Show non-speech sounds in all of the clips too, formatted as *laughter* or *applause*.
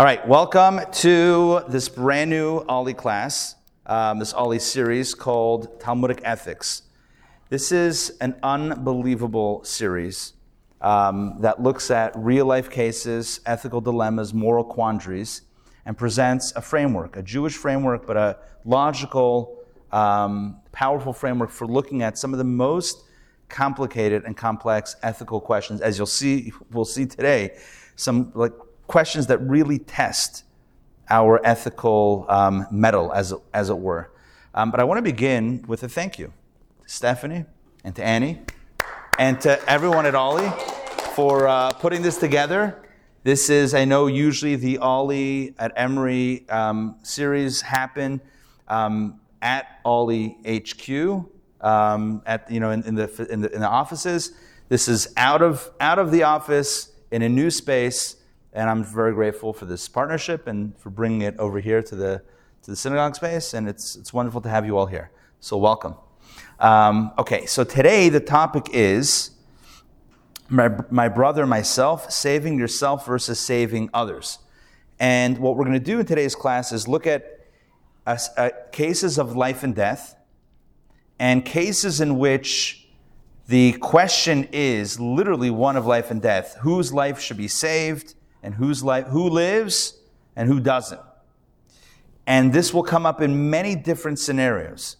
All right, welcome to this brand new OLLI class, um, this OLLI series called Talmudic Ethics. This is an unbelievable series um, that looks at real life cases, ethical dilemmas, moral quandaries, and presents a framework, a Jewish framework, but a logical, um, powerful framework for looking at some of the most complicated and complex ethical questions. As you'll see, we'll see today, some like questions that really test our ethical um, mettle, as, as it were. Um, but I want to begin with a thank you to Stephanie and to Annie and to everyone at OLLI for uh, putting this together. This is, I know, usually the OLLI at Emory um, series happen um, at OLLI HQ, um, at you know in, in, the, in, the, in the offices. This is out of out of the office in a new space and I'm very grateful for this partnership and for bringing it over here to the, to the synagogue space. And it's, it's wonderful to have you all here. So, welcome. Um, okay, so today the topic is my, my brother, myself, saving yourself versus saving others. And what we're going to do in today's class is look at uh, uh, cases of life and death and cases in which the question is literally one of life and death whose life should be saved and whose life, who lives and who doesn't. And this will come up in many different scenarios.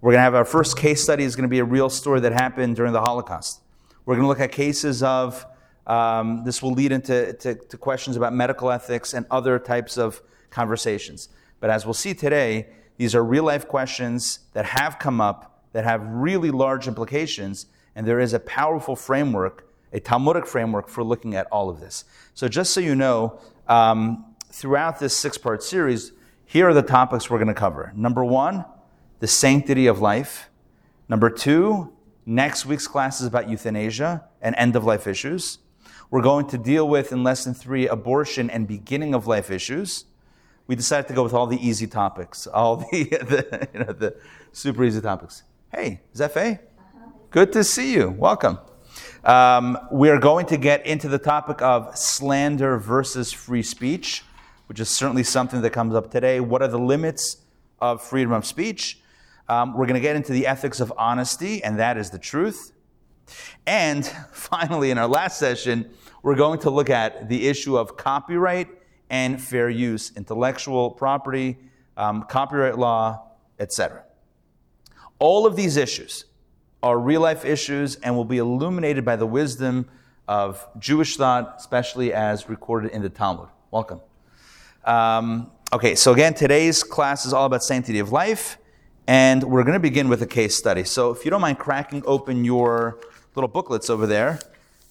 We're going to have our first case study is going to be a real story that happened during the Holocaust. We're going to look at cases of, um, this will lead into to, to questions about medical ethics and other types of conversations. But as we'll see today, these are real life questions that have come up that have really large implications, and there is a powerful framework a Talmudic framework for looking at all of this. So, just so you know, um, throughout this six part series, here are the topics we're going to cover. Number one, the sanctity of life. Number two, next week's class is about euthanasia and end of life issues. We're going to deal with, in lesson three, abortion and beginning of life issues. We decided to go with all the easy topics, all the, *laughs* the, you know, the super easy topics. Hey, Zefe, good to see you. Welcome. Um, we are going to get into the topic of slander versus free speech, which is certainly something that comes up today. What are the limits of freedom of speech? Um, we're going to get into the ethics of honesty, and that is the truth. And *laughs* finally, in our last session, we're going to look at the issue of copyright and fair use, intellectual property, um, copyright law, etc. All of these issues are real life issues and will be illuminated by the wisdom of Jewish thought, especially as recorded in the Talmud. Welcome. Um, okay, so again, today's class is all about sanctity of life, and we're going to begin with a case study. So if you don't mind cracking open your little booklets over there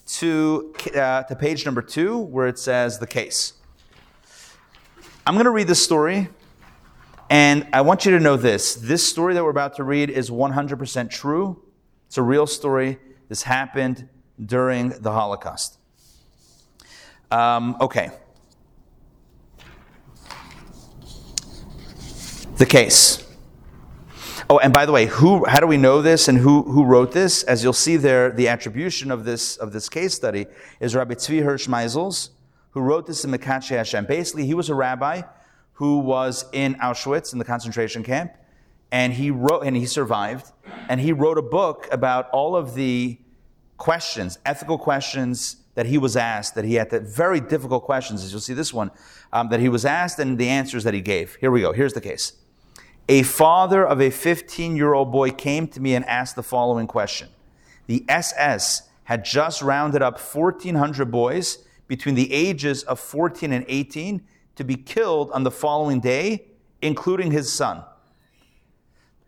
to, uh, to page number two, where it says the case. I'm going to read this story, and I want you to know this. This story that we're about to read is 100% true. It's a real story. This happened during the Holocaust. Um, okay. The case. Oh, and by the way, who, how do we know this and who, who wrote this? As you'll see there, the attribution of this, of this case study is Rabbi Tzvi Hirsch Meisels, who wrote this in Mekadshei Hashem. Basically, he was a rabbi who was in Auschwitz in the concentration camp, and he wrote and he survived and he wrote a book about all of the questions ethical questions that he was asked that he had the very difficult questions as you'll see this one um, that he was asked and the answers that he gave. Here we go. Here's the case. A father of a 15 year old boy came to me and asked the following question. The ss had just rounded up 1400 boys between the ages of 14 and 18 to be killed on the following day including his son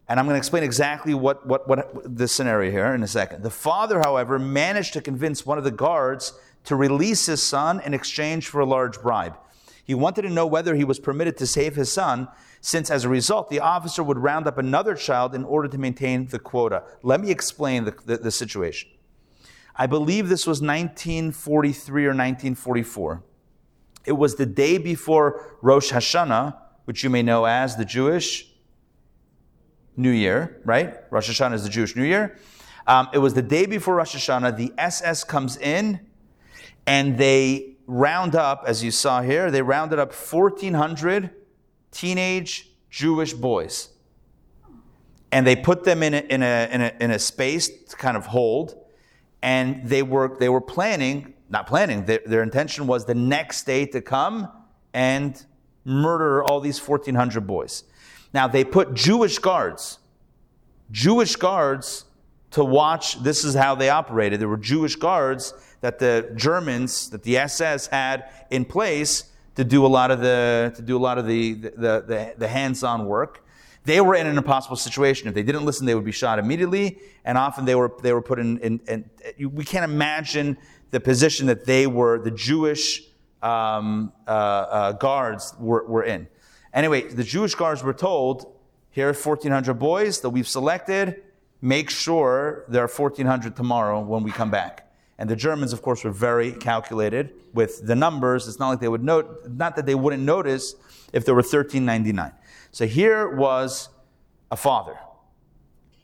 and I'm going to explain exactly what, what, what this scenario here in a second. The father, however, managed to convince one of the guards to release his son in exchange for a large bribe. He wanted to know whether he was permitted to save his son, since as a result, the officer would round up another child in order to maintain the quota. Let me explain the, the, the situation. I believe this was 1943 or 1944. It was the day before Rosh Hashanah, which you may know as the Jewish New Year, right? Rosh Hashanah is the Jewish New Year. Um, it was the day before Rosh Hashanah. The SS comes in and they round up, as you saw here, they rounded up 1,400 teenage Jewish boys. And they put them in a, in a, in a, in a space to kind of hold. And they were, they were planning, not planning, their, their intention was the next day to come and murder all these 1,400 boys. Now, they put Jewish guards, Jewish guards to watch. This is how they operated. There were Jewish guards that the Germans, that the SS had in place to do a lot of the to do a lot of the the, the, the hands-on work. They were in an impossible situation. If they didn't listen, they would be shot immediately, and often they were they were put in. in, in we can't imagine the position that they were, the Jewish um, uh, uh, guards were, were in. Anyway, the Jewish guards were told, here are 1,400 boys that we've selected. Make sure there are 1,400 tomorrow when we come back. And the Germans, of course, were very calculated with the numbers. It's not like they would note, not that they wouldn't notice if there were 1399. So here was a father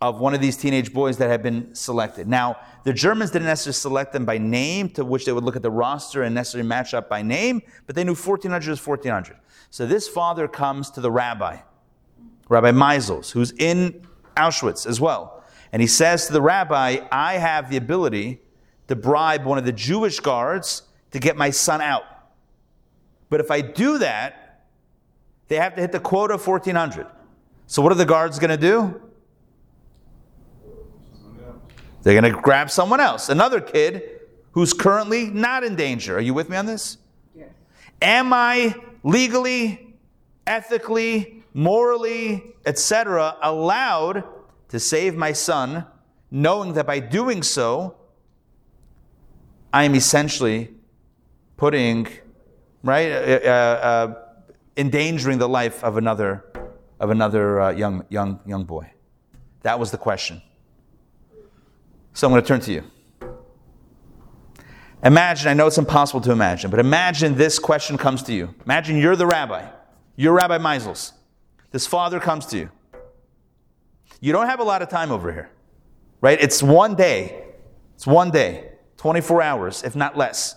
of one of these teenage boys that had been selected. Now, the Germans didn't necessarily select them by name, to which they would look at the roster and necessarily match up by name, but they knew 1400 is 1400. So this father comes to the rabbi, Rabbi Meisels, who's in Auschwitz as well. And he says to the rabbi, I have the ability to bribe one of the Jewish guards to get my son out. But if I do that, they have to hit the quota of 1400. So what are the guards going to do? They're going to grab someone else, another kid who's currently not in danger. Are you with me on this? Am I legally, ethically, morally, etc., allowed to save my son, knowing that by doing so, I am essentially putting, right, uh, uh, uh, endangering the life of another, of another uh, young, young, young boy. That was the question. So I'm going to turn to you. Imagine, I know it's impossible to imagine, but imagine this question comes to you. Imagine you're the rabbi. You're Rabbi Meisels. This father comes to you. You don't have a lot of time over here, right? It's one day. It's one day. 24 hours, if not less.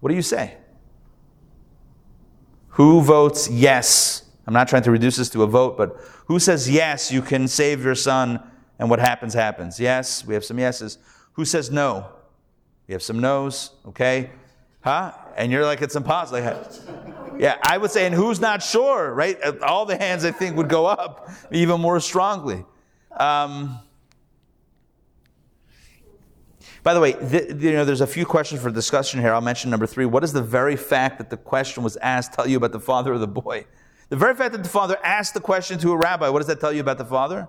What do you say? Who votes yes? I'm not trying to reduce this to a vote, but who says yes, you can save your son and what happens, happens? Yes, we have some yeses. Who says no? We have some no's, okay? Huh? And you're like, it's impossible. yeah, I would say, and who's not sure, right? All the hands I think would go up even more strongly. Um, by the way, th- you know, there's a few questions for discussion here. I'll mention number three. What does the very fact that the question was asked tell you about the father of the boy? The very fact that the father asked the question to a rabbi, what does that tell you about the father?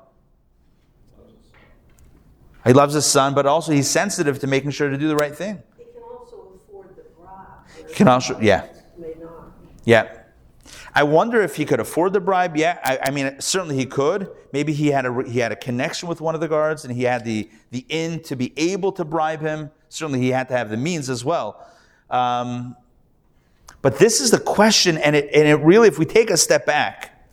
He loves his son, but also he's sensitive to making sure to do the right thing. He can also afford the bribe. He can also, yeah. Yeah. I wonder if he could afford the bribe. Yeah, I, I, mean, certainly he could. Maybe he had a he had a connection with one of the guards, and he had the the in to be able to bribe him. Certainly, he had to have the means as well. Um, but this is the question, and it and it really, if we take a step back,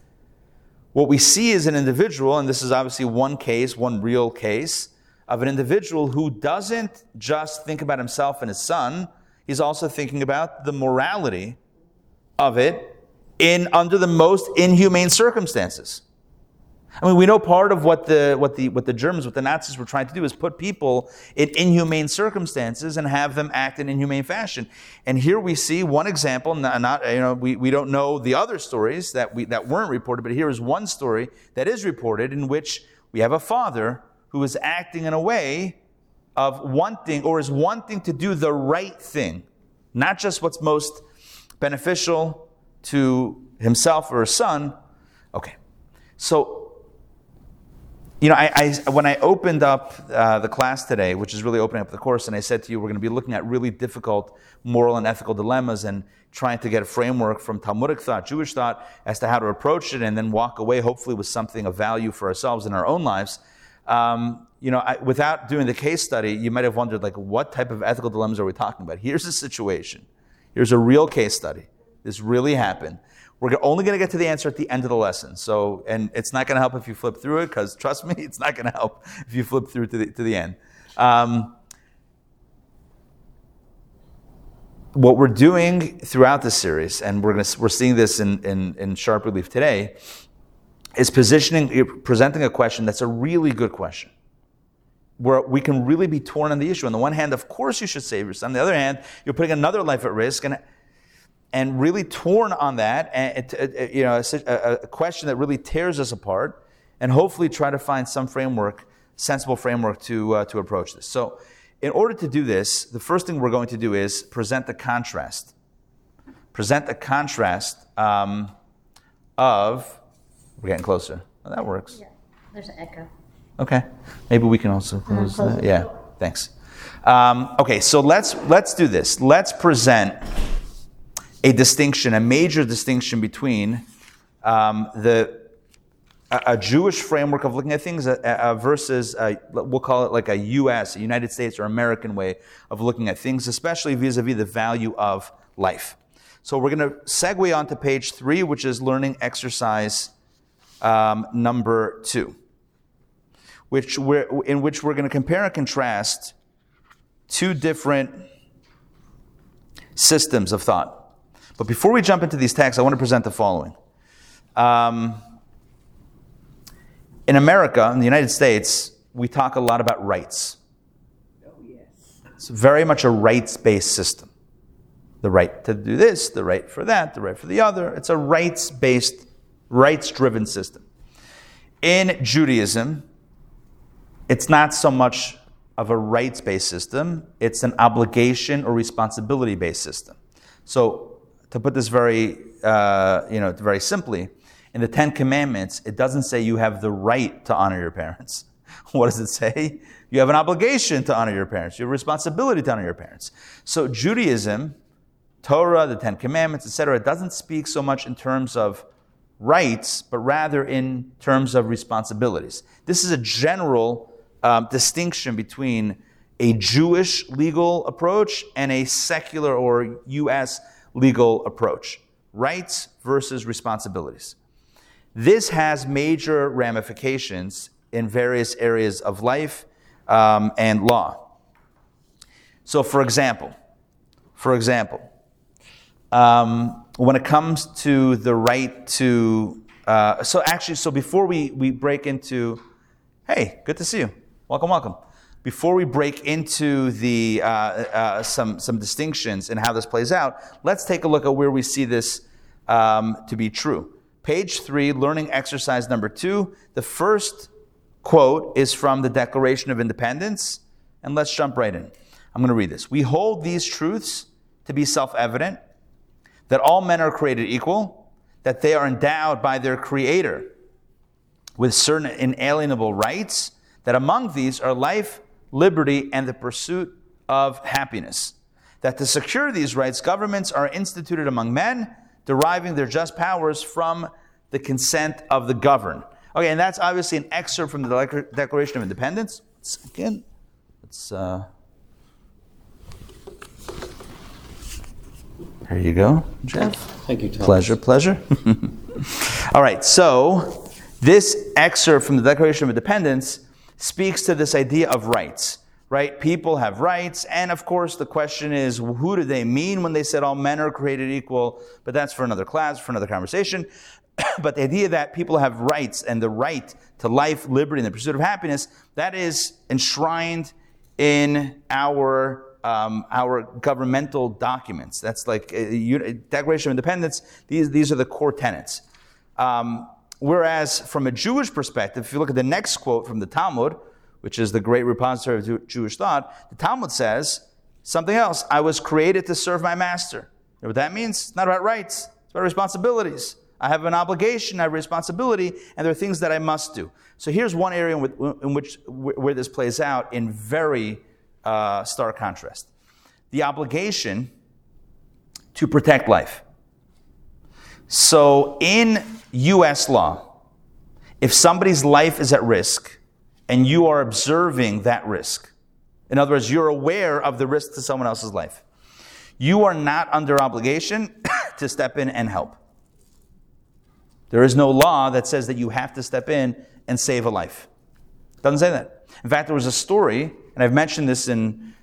what we see is an individual, and this is obviously one case, one real case of an individual who doesn't just think about himself and his son. He's also thinking about the morality of it in under the most inhumane circumstances. I mean, we know part of what the, what, the, what the Germans, what the Nazis were trying to do is put people in inhumane circumstances and have them act in inhumane fashion. And here we see one example, not, not, you know, we, we don't know the other stories that, we, that weren't reported, but here is one story that is reported in which we have a father who is acting in a way of wanting or is wanting to do the right thing, not just what's most beneficial to himself or his son. Okay. So, you know, I, I when I opened up uh, the class today, which is really opening up the course, and I said to you, we're going to be looking at really difficult moral and ethical dilemmas and trying to get a framework from Talmudic thought, Jewish thought, as to how to approach it and then walk away, hopefully, with something of value for ourselves in our own lives. Um, you know, I, without doing the case study, you might have wondered, like, what type of ethical dilemmas are we talking about? Here's a situation. Here's a real case study. This really happened. We're only going to get to the answer at the end of the lesson. So, and it's not going to help if you flip through it, because trust me, *laughs* it's not going to help if you flip through to the, to the end. Um, what we're doing throughout the series, and we're, gonna, we're seeing this in, in, in sharp relief today, is positioning, presenting a question that's a really good question. Where we can really be torn on the issue. On the one hand, of course, you should save your son. On the other hand, you're putting another life at risk, and and really torn on that. And it, you know, a, a question that really tears us apart, and hopefully try to find some framework, sensible framework to uh, to approach this. So, in order to do this, the first thing we're going to do is present the contrast. Present the contrast um, of we're getting closer. Oh, that works. Yeah, there's an echo. Okay. Maybe we can also close close that. Yeah. Thanks. Um, okay. So let's let's do this. Let's present a distinction, a major distinction between um, the a, a Jewish framework of looking at things uh, uh, versus a, we'll call it like a U.S., a United States or American way of looking at things, especially vis-a-vis the value of life. So we're going to segue onto page three, which is learning exercise um, number two, which we're, in which we're going to compare and contrast two different systems of thought. But before we jump into these texts, I want to present the following. Um, in America, in the United States, we talk a lot about rights. It's very much a rights based system. The right to do this, the right for that, the right for the other. It's a rights based, rights driven system. In Judaism, it's not so much of a rights based system, it's an obligation or responsibility based system. So, to put this very, uh, you know, very simply, in the Ten Commandments, it doesn't say you have the right to honor your parents. *laughs* What does it say? You have an obligation to honor your parents. You have a responsibility to honor your parents. So Judaism, Torah, the Ten Commandments, etc., doesn't speak so much in terms of rights, but rather in terms of responsibilities. This is a general um, distinction between a Jewish legal approach and a secular or U.S. legal approach. Rights versus responsibilities. This has major ramifications in various areas of life um, and law. So, for example, for example, um, when it comes to the right to, uh, so actually, so before we, we break into, hey, good to see you. Welcome, welcome. Before we break into the uh, uh, some some distinctions and how this plays out, let's take a look at where we see this um, to be true. Page three, learning exercise number two. The first quote is from the Declaration of Independence, and let's jump right in. I'm going to read this. We hold these truths to be self evident that all men are created equal, that they are endowed by their Creator with certain inalienable rights, that among these are life, liberty, and the pursuit of happiness. That to secure these rights, governments are instituted among men, deriving their just powers from the consent of the governed. Okay, and that's obviously an excerpt from the Declaration of Independence. Again, let's. Uh, there you go, Jeff. Thank you, Tom. Pleasure, pleasure. *laughs* All right, so this excerpt from the Declaration of Independence speaks to this idea of rights, right? People have rights, and of course, the question is who do they mean when they said all men are created equal? But that's for another class, for another conversation. *coughs* but the idea that people have rights and the right to life, liberty, and the pursuit of happiness, that is enshrined in our um, our governmental documents. That's like a, a Declaration of Independence. These these are the core tenets. Um, whereas from a Jewish perspective, if you look at the next quote from the Talmud, which is the great repository of Jewish thought, the Talmud says something else. I was created to serve my master. You know what that means? It's not about rights. It's about responsibilities. I have an obligation, I have a responsibility, and there are things that I must do. So here's one area in which, in which where this plays out in very uh, stark contrast: the obligation to protect life. So in U.S. law, if somebody's life is at risk and you are observing that risk, in other words, you're aware of the risk to someone else's life, you are not under obligation *coughs* to step in and help. There is no law that says that you have to step in and save a life. Doesn't say that. In fact, there was a story, and I've mentioned this in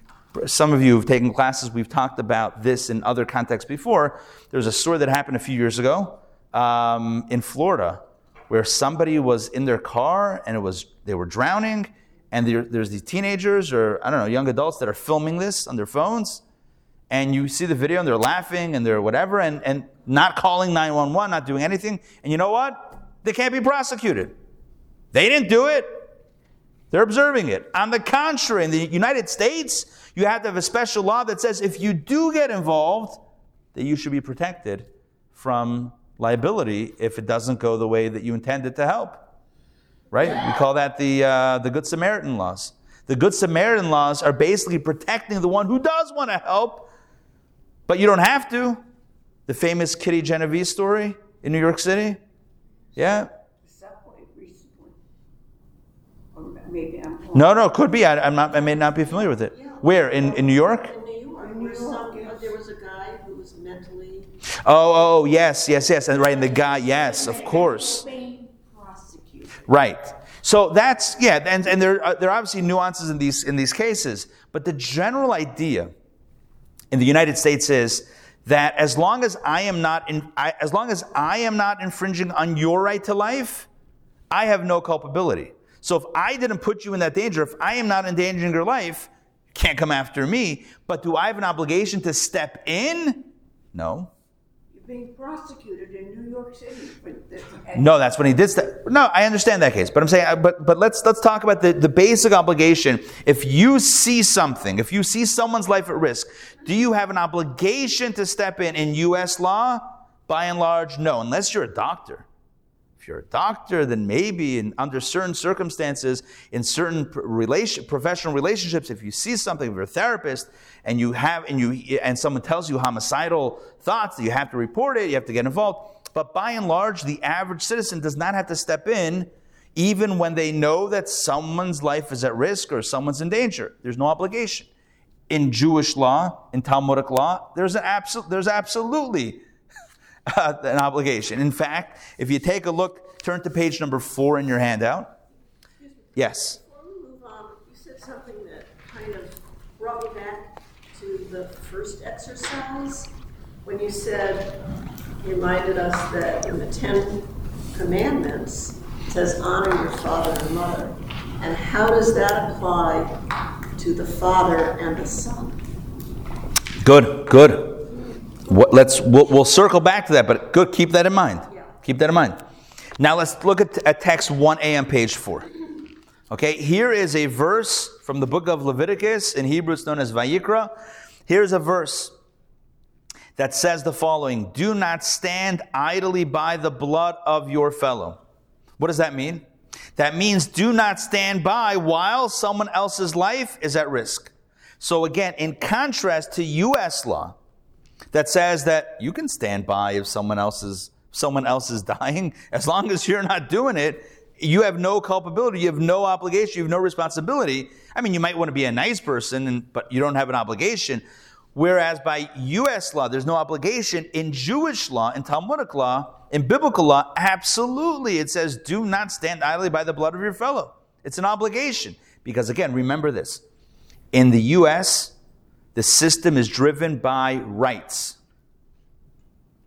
some of you who've taken classes, we've talked about this in other contexts before. There was a story that happened a few years ago um, in Florida where somebody was in their car and it was they were drowning, and there, there's these teenagers or I don't know young adults that are filming this on their phones, and you see the video and they're laughing and they're whatever and, and not calling 911, not doing anything, and you know what? They can't be prosecuted. They didn't do it. They're observing it. On the contrary, in the United States, you have to have a special law that says if you do get involved, that you should be protected from liability if it doesn't go the way that you intended to help. Right? We call that the, uh, the Good Samaritan laws. The Good Samaritan laws are basically protecting the one who does want to help, but you don't have to. The famous Kitty Genovese story in New York City. Yeah, maybe No, no, could be. I, I'm not. I may not be familiar with it. Where in, in New York? In New York, In New where some, there was a guy who was mentally, Oh, oh, yes, yes, yes. And right, and the guy. Yes, of course. Right. So that's yeah, and, and there are, there are obviously nuances in these in these cases, but the general idea in the United States is that as long as I am not in, I, as long as I am not infringing on your right to life, I have no culpability. So if I didn't put you in that danger, if I am not endangering your life, you can't come after me. But do I have an obligation to step in? No. You're being prosecuted in New York City. No, that's when he did that. No, I understand that case, but I'm saying, uh, but but let's let's talk about the, the basic obligation. If you see something, if you see someone's life at risk, do you have an obligation to step in? In U.S. law, by and large, no, unless you're a doctor. If you're a doctor, then maybe in under certain circumstances, in certain relation, professional relationships, if you see something, if you're a therapist, and you have and you and someone tells you homicidal thoughts, you have to report it, you have to get involved. But by and large, the average citizen does not have to step in, even when they know that someone's life is at risk or someone's in danger. There's no obligation. In Jewish law, in Talmudic law, there's an absolute, there's absolutely uh, *laughs* an obligation. In fact, if you take a look, turn to page number four in your handout. Yes. before we move on, you said something that kind of brought me back to the first exercise, when you said, reminded us that in the Ten Commandments, it says honor your father and mother. And how does that apply to the father and the son? Good, good. What, let's we'll, we'll circle back to that, but good. Keep that in mind. Yeah. Keep that in mind. Now let's look at, at text one a on page four. Okay, here is a verse from the book of Leviticus. In Hebrew, it's known as Vayikra. Here's a verse that says the following: "Do not stand idly by the blood of your fellow." What does that mean? That means do not stand by while someone else's life is at risk. So again, in contrast to U.S. law, that says that you can stand by if someone else is someone else is *laughs* dying as long as you're not doing it you have no culpability you have no obligation you have no responsibility. I mean you might want to be a nice person and, but you don't have an obligation. Whereas by us law there's no obligation in jewish law in talmudic law in biblical law absolutely it says do not stand idly by the blood of your fellow. It's an obligation. Because again remember this. In the us the system is driven by rights.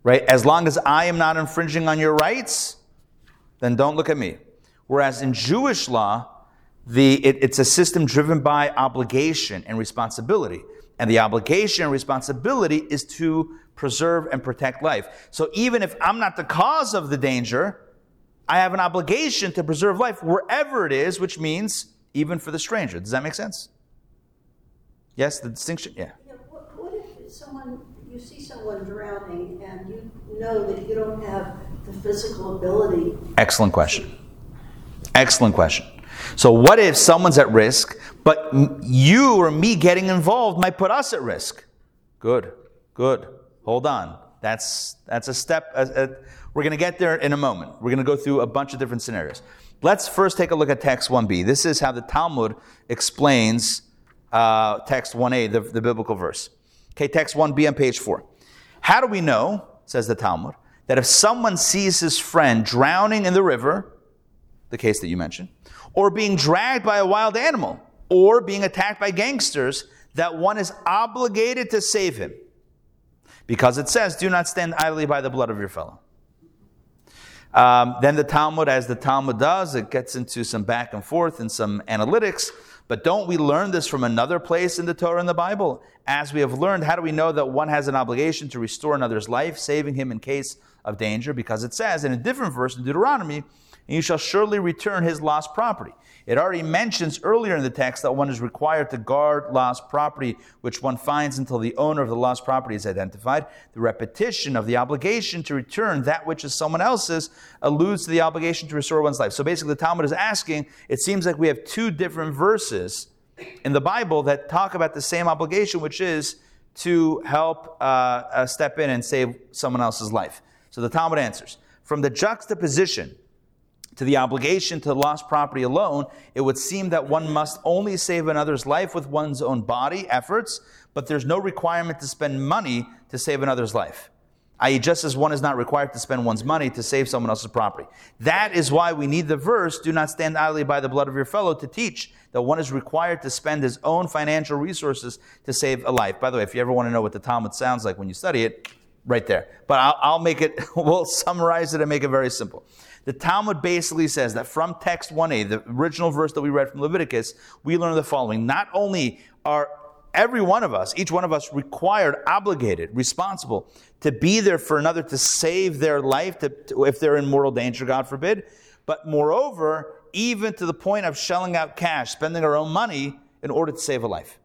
Right? As long as I am not infringing on your rights, then don't look at me. Whereas in Jewish law, the, it, it's a system driven by obligation and responsibility. And the obligation and responsibility is to preserve and protect life. So even if I'm not the cause of the danger, I have an obligation to preserve life wherever it is, which means even for the stranger. Does that make sense? Yes, the distinction? Yeah. Yeah, what, what if someone, you see someone drowning and you know that you don't have the physical ability? Excellent question. Excellent question. So, what if someone's at risk, but you or me getting involved might put us at risk? Good, good. Hold on. That's that's a step. a- a- we're going to get there in a moment. We're going to go through a bunch of different scenarios. Let's first take a look at text 1b. This is how the Talmud explains uh, text 1a, the, the biblical verse. Okay, text 1b on page 4. How do we know, says the Talmud, that if someone sees his friend drowning in the river, the case that you mentioned, or being dragged by a wild animal, or being attacked by gangsters, that one is obligated to save him. Because it says, Do not stand idly by the blood of your fellow. Um, then the Talmud, as the Talmud does, it gets into some back and forth and some analytics. But don't we learn this from another place in the Torah and the Bible? As we have learned, how do we know that one has an obligation to restore another's life, saving him in case of danger? Because it says in a different verse in Deuteronomy, and you shall surely return his lost property. It already mentions earlier in the text that one is required to guard lost property, which one finds until the owner of the lost property is identified. The repetition of the obligation to return that which is someone else's alludes to the obligation to restore one's life. So basically, the Talmud is asking it seems like we have two different verses in the Bible that talk about the same obligation, which is to help uh, uh, step in and save someone else's life. So the Talmud answers from the juxtaposition to the obligation to lost property alone, it would seem that one must only save another's life with one's own body efforts, but there's no requirement to spend money to save another's life. I.e., just as one is not required to spend one's money to save someone else's property. That is why we need the verse, do not stand idly by the blood of your fellow, to teach that one is required to spend his own financial resources to save a life. By the way, if you ever want to know what the Talmud sounds like when you study it, right there. But I'll, I'll make it, *laughs* we'll summarize it and make it very simple. The Talmud basically says that from text 1a, the original verse that we read from Leviticus, we learn the following. Not only are every one of us, each one of us required, obligated, responsible to be there for another to save their life to, to, if they're in mortal danger, God forbid, but moreover, even to the point of shelling out cash, spending our own money in order to save a life.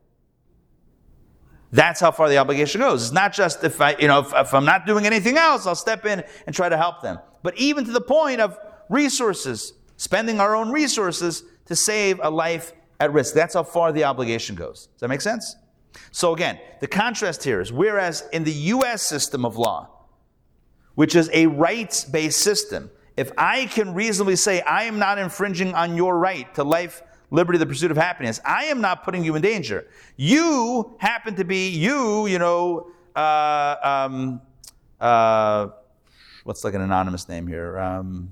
That's how far the obligation goes. It's not just if I, you know, if, if, I'm not doing anything else, I'll step in and try to help them. But even to the point of resources, spending our own resources to save a life at risk. That's how far the obligation goes. Does that make sense? So again, the contrast here is whereas in the U.S. system of law, which is a rights-based system, if I can reasonably say I am not infringing on your right to life liberty, the pursuit of happiness. I am not putting you in danger. You happen to be, you, you know, uh, um, uh, what's like an anonymous name here? Um,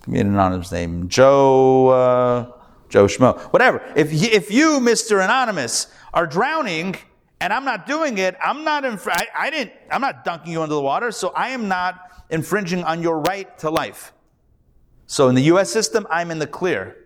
give me an anonymous name. Joe, uh, Joe Schmo. Whatever. If, if you, Mr. Anonymous, are drowning, and I'm not doing it, I'm not, inf- I, I didn't, I'm not dunking you under the water, so I am not infringing on your right to life. So in the US system, I'm in the clear.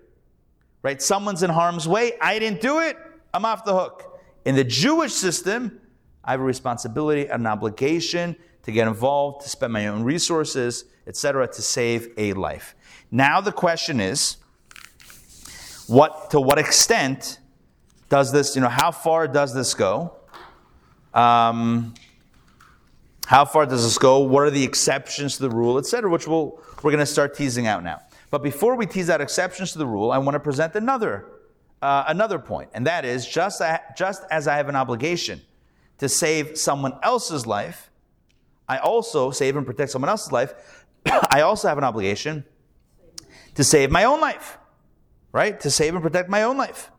Right? Someone's in harm's way. I didn't do it. I'm off the hook. In the Jewish system, I have a responsibility, an obligation to get involved, to spend my own resources, etc., to save a life. Now the question is, what to what extent does this, you know, how far does this go? Um, how far does this go? What are the exceptions to the rule, etc., which we'll we're going to start teasing out now. But before we tease out exceptions to the rule, I want to present another, uh, another point, and that is just, just as I have an obligation to save someone else's life, I also save and protect someone else's life. *coughs* I also have an obligation to save my own life, right? To save and protect my own life.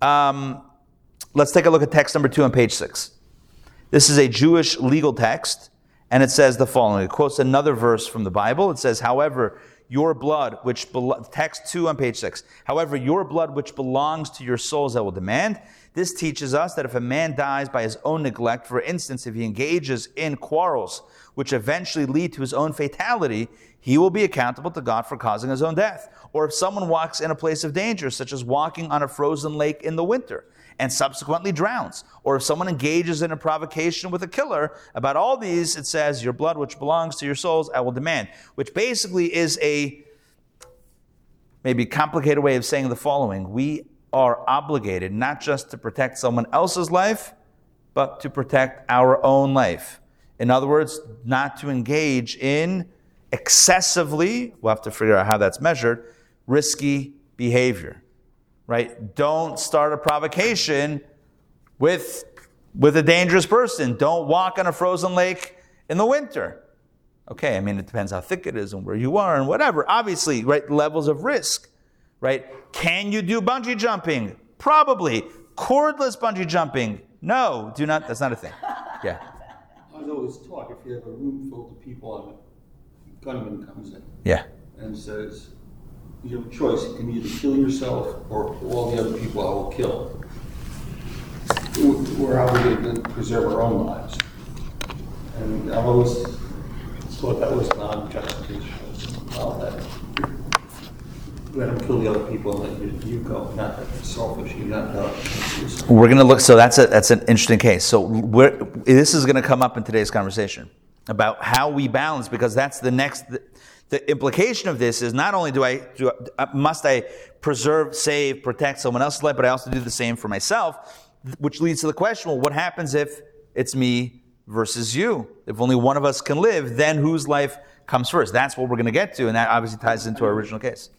Um, let's take a look at text number two on page six. This is a Jewish legal text and it says the following. It quotes another verse from the Bible. It says, however, your blood, which, text 2 on page 6, however, your blood which belongs to your souls I will demand. This teaches us that if a man dies by his own neglect, for instance, if he engages in quarrels which eventually lead to his own fatality, he will be accountable to God for causing his own death. Or if someone walks in a place of danger, such as walking on a frozen lake in the winter, and subsequently drowns. Or if someone engages in a provocation with a killer, about all these it says, Your blood which belongs to your souls I will demand, which basically is a maybe complicated way of saying the following We are obligated not just to protect someone else's life, but to protect our own life. In other words, not to engage in excessively, we'll have to figure out how that's measured, risky behavior right? Don't start a provocation with, with a dangerous person. Don't walk on a frozen lake in the winter. Okay, I mean, it depends how thick it is and where you are and whatever. Obviously, right, levels of risk, right? Can you do bungee jumping? Probably. Cordless bungee jumping? No, do not. That's not a thing. *laughs* Yeah. I was always taught if you have a room full of people and a gunman comes in Yeah. and says, you have a choice. You can either kill yourself or all the other people I will kill. We're obligated to preserve our own lives. And I've always thought that was non-justification. Well, that let them kill the other people and let you, you go. Not that selfish, you're not. We're going to look. So that's a that's an interesting case. So this is going to come up in today's conversation about how we balance because that's the next. The, the implication of this is not only do I do, uh, must I preserve, save, protect someone else's life, but I also do the same for myself, which leads to the question: Well, what happens if it's me versus you? If only one of us can live, then whose life comes first? That's what we're going to get to, and that obviously ties into our original case.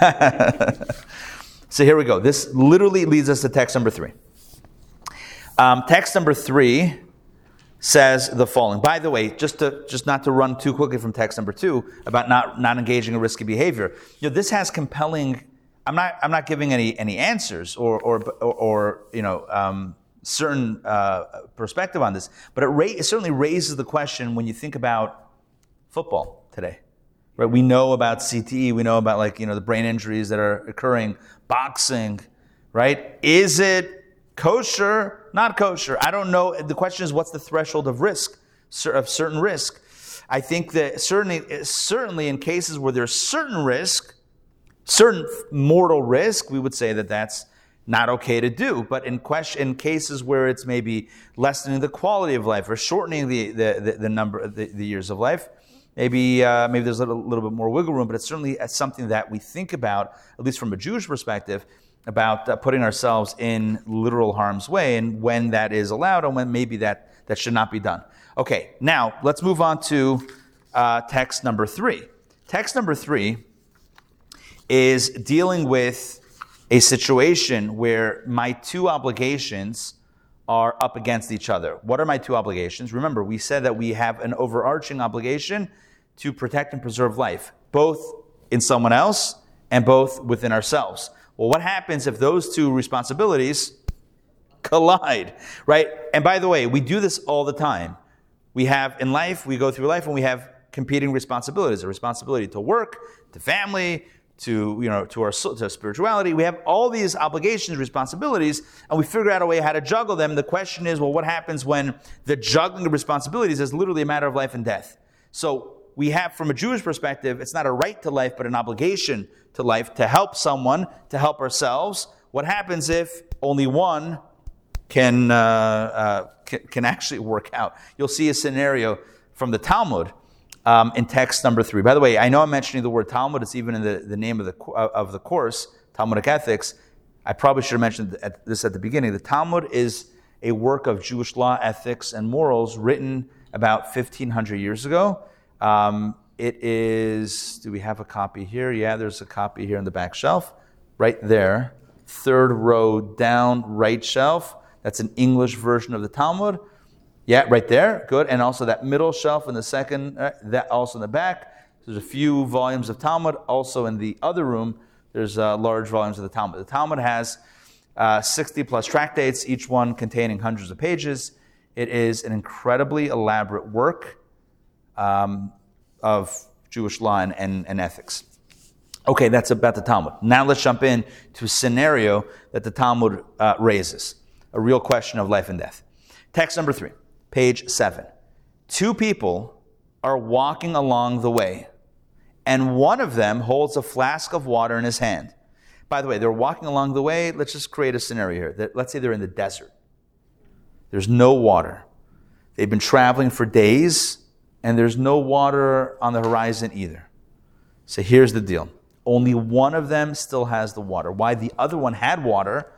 *laughs* so here we go. This literally leads us to text number three. Um, text number three says the following. By the way, just to just not to run too quickly from text number two about not not engaging in risky behavior. You know, this has compelling. I'm not I'm not giving any any answers or or or, or you know. Um, certain uh, perspective on this, but it, ra- it certainly raises the question when you think about football today right? We know about CTE, we know about like, you know, the brain injuries that are occurring, boxing, right? Is it kosher, not kosher? I don't know. The question is, what's the threshold of risk, of certain risk? I think that certainly, certainly in cases where there's certain risk, certain mortal risk, we would say that that's not okay to do. But in question, in cases where it's maybe lessening the quality of life or shortening the, the, the, the number, the, the years of life, Maybe, uh, maybe there's a little, little, bit more wiggle room, but it's certainly uh, something that we think about, at least from a Jewish perspective, about uh, putting ourselves in literal harm's way and when that is allowed and when maybe that, that should not be done. Okay, now let's move on to uh, text number three. Text number three is dealing with a situation where my two obligations are up against each other. What are my two obligations? Remember, we said that we have an overarching obligation to protect and preserve life, both in someone else and both within ourselves. Well, what happens if those two responsibilities collide, right? And by the way, we do this all the time. We have in life, we go through life and we have competing responsibilities a responsibility to work, to family, to you know to our to spirituality we have all these obligations responsibilities and we figure out a way how to juggle them the question is well what happens when the juggling of responsibilities is literally a matter of life and death so we have, from a Jewish perspective, it's not a right to life, but an obligation to life to help someone, to help ourselves. What happens if only one can, uh, uh, can, can, actually work out? You'll see a scenario from the Talmud um, in text number three. By the way, I know I'm mentioning the word Talmud, it's even in the, the name of the, of the course, Talmudic Ethics. I probably should have mentioned this at the beginning. The Talmud is a work of Jewish law, ethics, and morals written about 1500 years ago. Um, it is, do we have a copy here? Yeah, there's a copy here on the back shelf, right there. Third row down, right shelf. That's an English version of the Talmud. Yeah, right there. Good. And also that middle shelf in the second, uh, that also in the back. There's a few volumes of Talmud. Also in the other room, there's uh, large volumes of the Talmud. The Talmud has uh, 60 plus tractates, each one containing hundreds of pages. It is an incredibly elaborate work um, of Jewish law and, and, and ethics. Okay, that's about the Talmud. Now let's jump in to a scenario that the Talmud uh, raises a real question of life and death. Text number three, page seven. Two people are walking along the way, and one of them holds a flask of water in his hand. By the way, they're walking along the way. Let's just create a scenario here. Let's say they're in the desert. There's no water. They've been traveling for days and there's no water on the horizon either. So here's the deal only one of them still has the water. Why? The other one had water,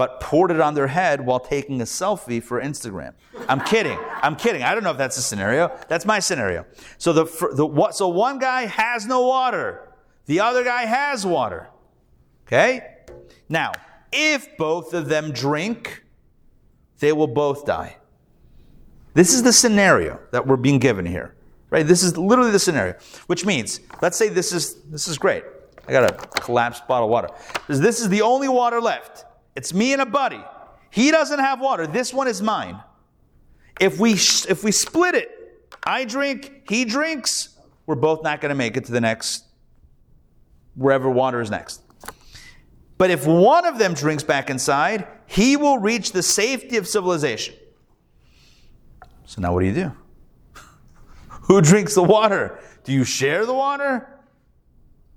but poured it on their head while taking a selfie for Instagram. I'm kidding. I'm kidding. I don't know if that's a scenario. That's my scenario. So the, the what, so one guy has no water. The other guy has water. Okay? Now, if both of them drink, they will both die. This is the scenario that we're being given here. Right? This is literally the scenario. Which means, let's say this is this is great. I got a collapsed bottle of water. This is the only water left. It's me and a buddy. He doesn't have water. This one is mine. If we if we split it, I drink, he drinks, we're both not going to make it to the next, wherever water is next. But if one of them drinks back inside, he will reach the safety of civilization. So now what do you do? *laughs* Who drinks the water? Do you share the water?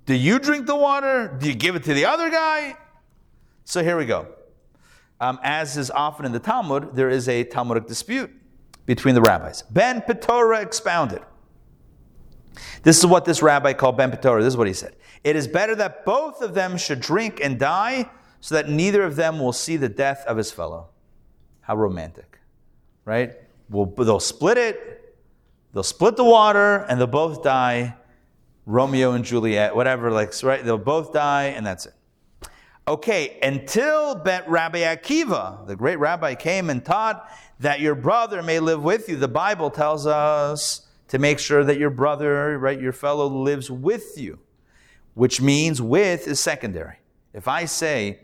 Do you drink the water? Do you give it to the other guy? So here we go. Um, as is often in the Talmud, there is a Talmudic dispute between the rabbis. Ben Petora expounded. This is what this rabbi called Ben Petora. This is what he said. It is better that both of them should drink and die so that neither of them will see the death of his fellow. How romantic, right? They'll split it, they'll split the water, and they'll both die. Romeo and Juliet, whatever, like, right? They'll both die, and that's it. Okay, until Bet Rabbi Akiva, the great rabbi, came and taught that your brother may live with you. The Bible tells us to make sure that your brother, right, your fellow lives with you, which means with is secondary. If I say,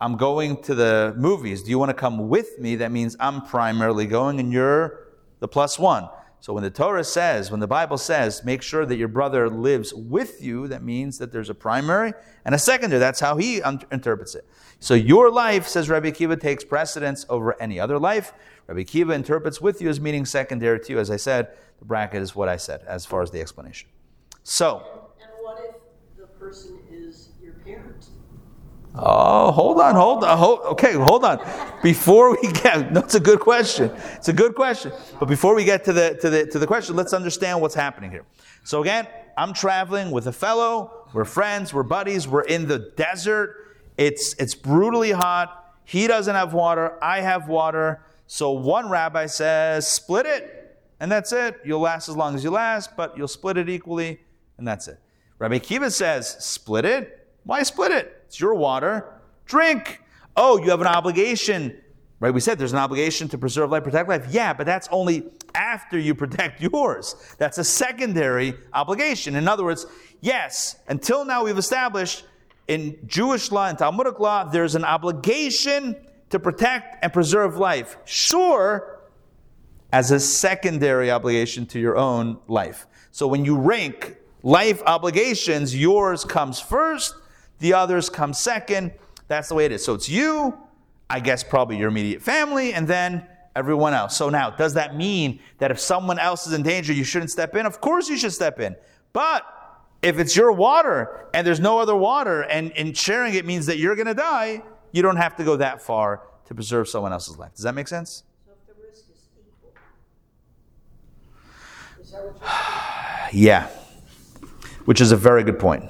I'm going to the movies, do you want to come with me? That means I'm primarily going and you're the plus one. So when the Torah says, when the Bible says, make sure that your brother lives with you, that means that there's a primary and a secondary. That's how he un- interprets it. So your life, says Rabbi Akiva, takes precedence over any other life. Rabbi Akiva interprets with you as meaning secondary to you. As I said, the bracket is what I said as far as the explanation. So. And what if the person? Oh, hold on, hold on, hold, okay, hold on. Before we get, *laughs* no, it's a good question. It's a good question. But before we get to the to the to the question, let's understand what's happening here. So again, I'm traveling with a fellow. We're friends. We're buddies. We're in the desert. It's it's brutally hot. He doesn't have water. I have water. So one rabbi says, split it, and that's it. You'll last as long as you last, but you'll split it equally, and that's it. Rabbi Kiva says, split it. Why split it? It's your water. Drink. Oh, you have an obligation. Right? We said there's an obligation to preserve life, protect life. Yeah, but that's only after you protect *laughs* yours. That's a secondary obligation. In other words, yes, until now we've established in Jewish law and Talmudic law, there's an obligation to protect and preserve life. Sure, as a secondary obligation to your own life. So when you rank life obligations, yours comes first, the others come second. That's the way it is. So it's you, I guess probably your immediate family, and then everyone else. So now, does that mean that if someone else is in danger, you shouldn't step in? Of course you should step in. But if it's your water and there's no other water, and, and sharing it means that you're going to die, you don't have to go that far to preserve someone else's life. Does that make sense? So if the risk is equal. Is that what you're *sighs* Yeah. Which is a very good point.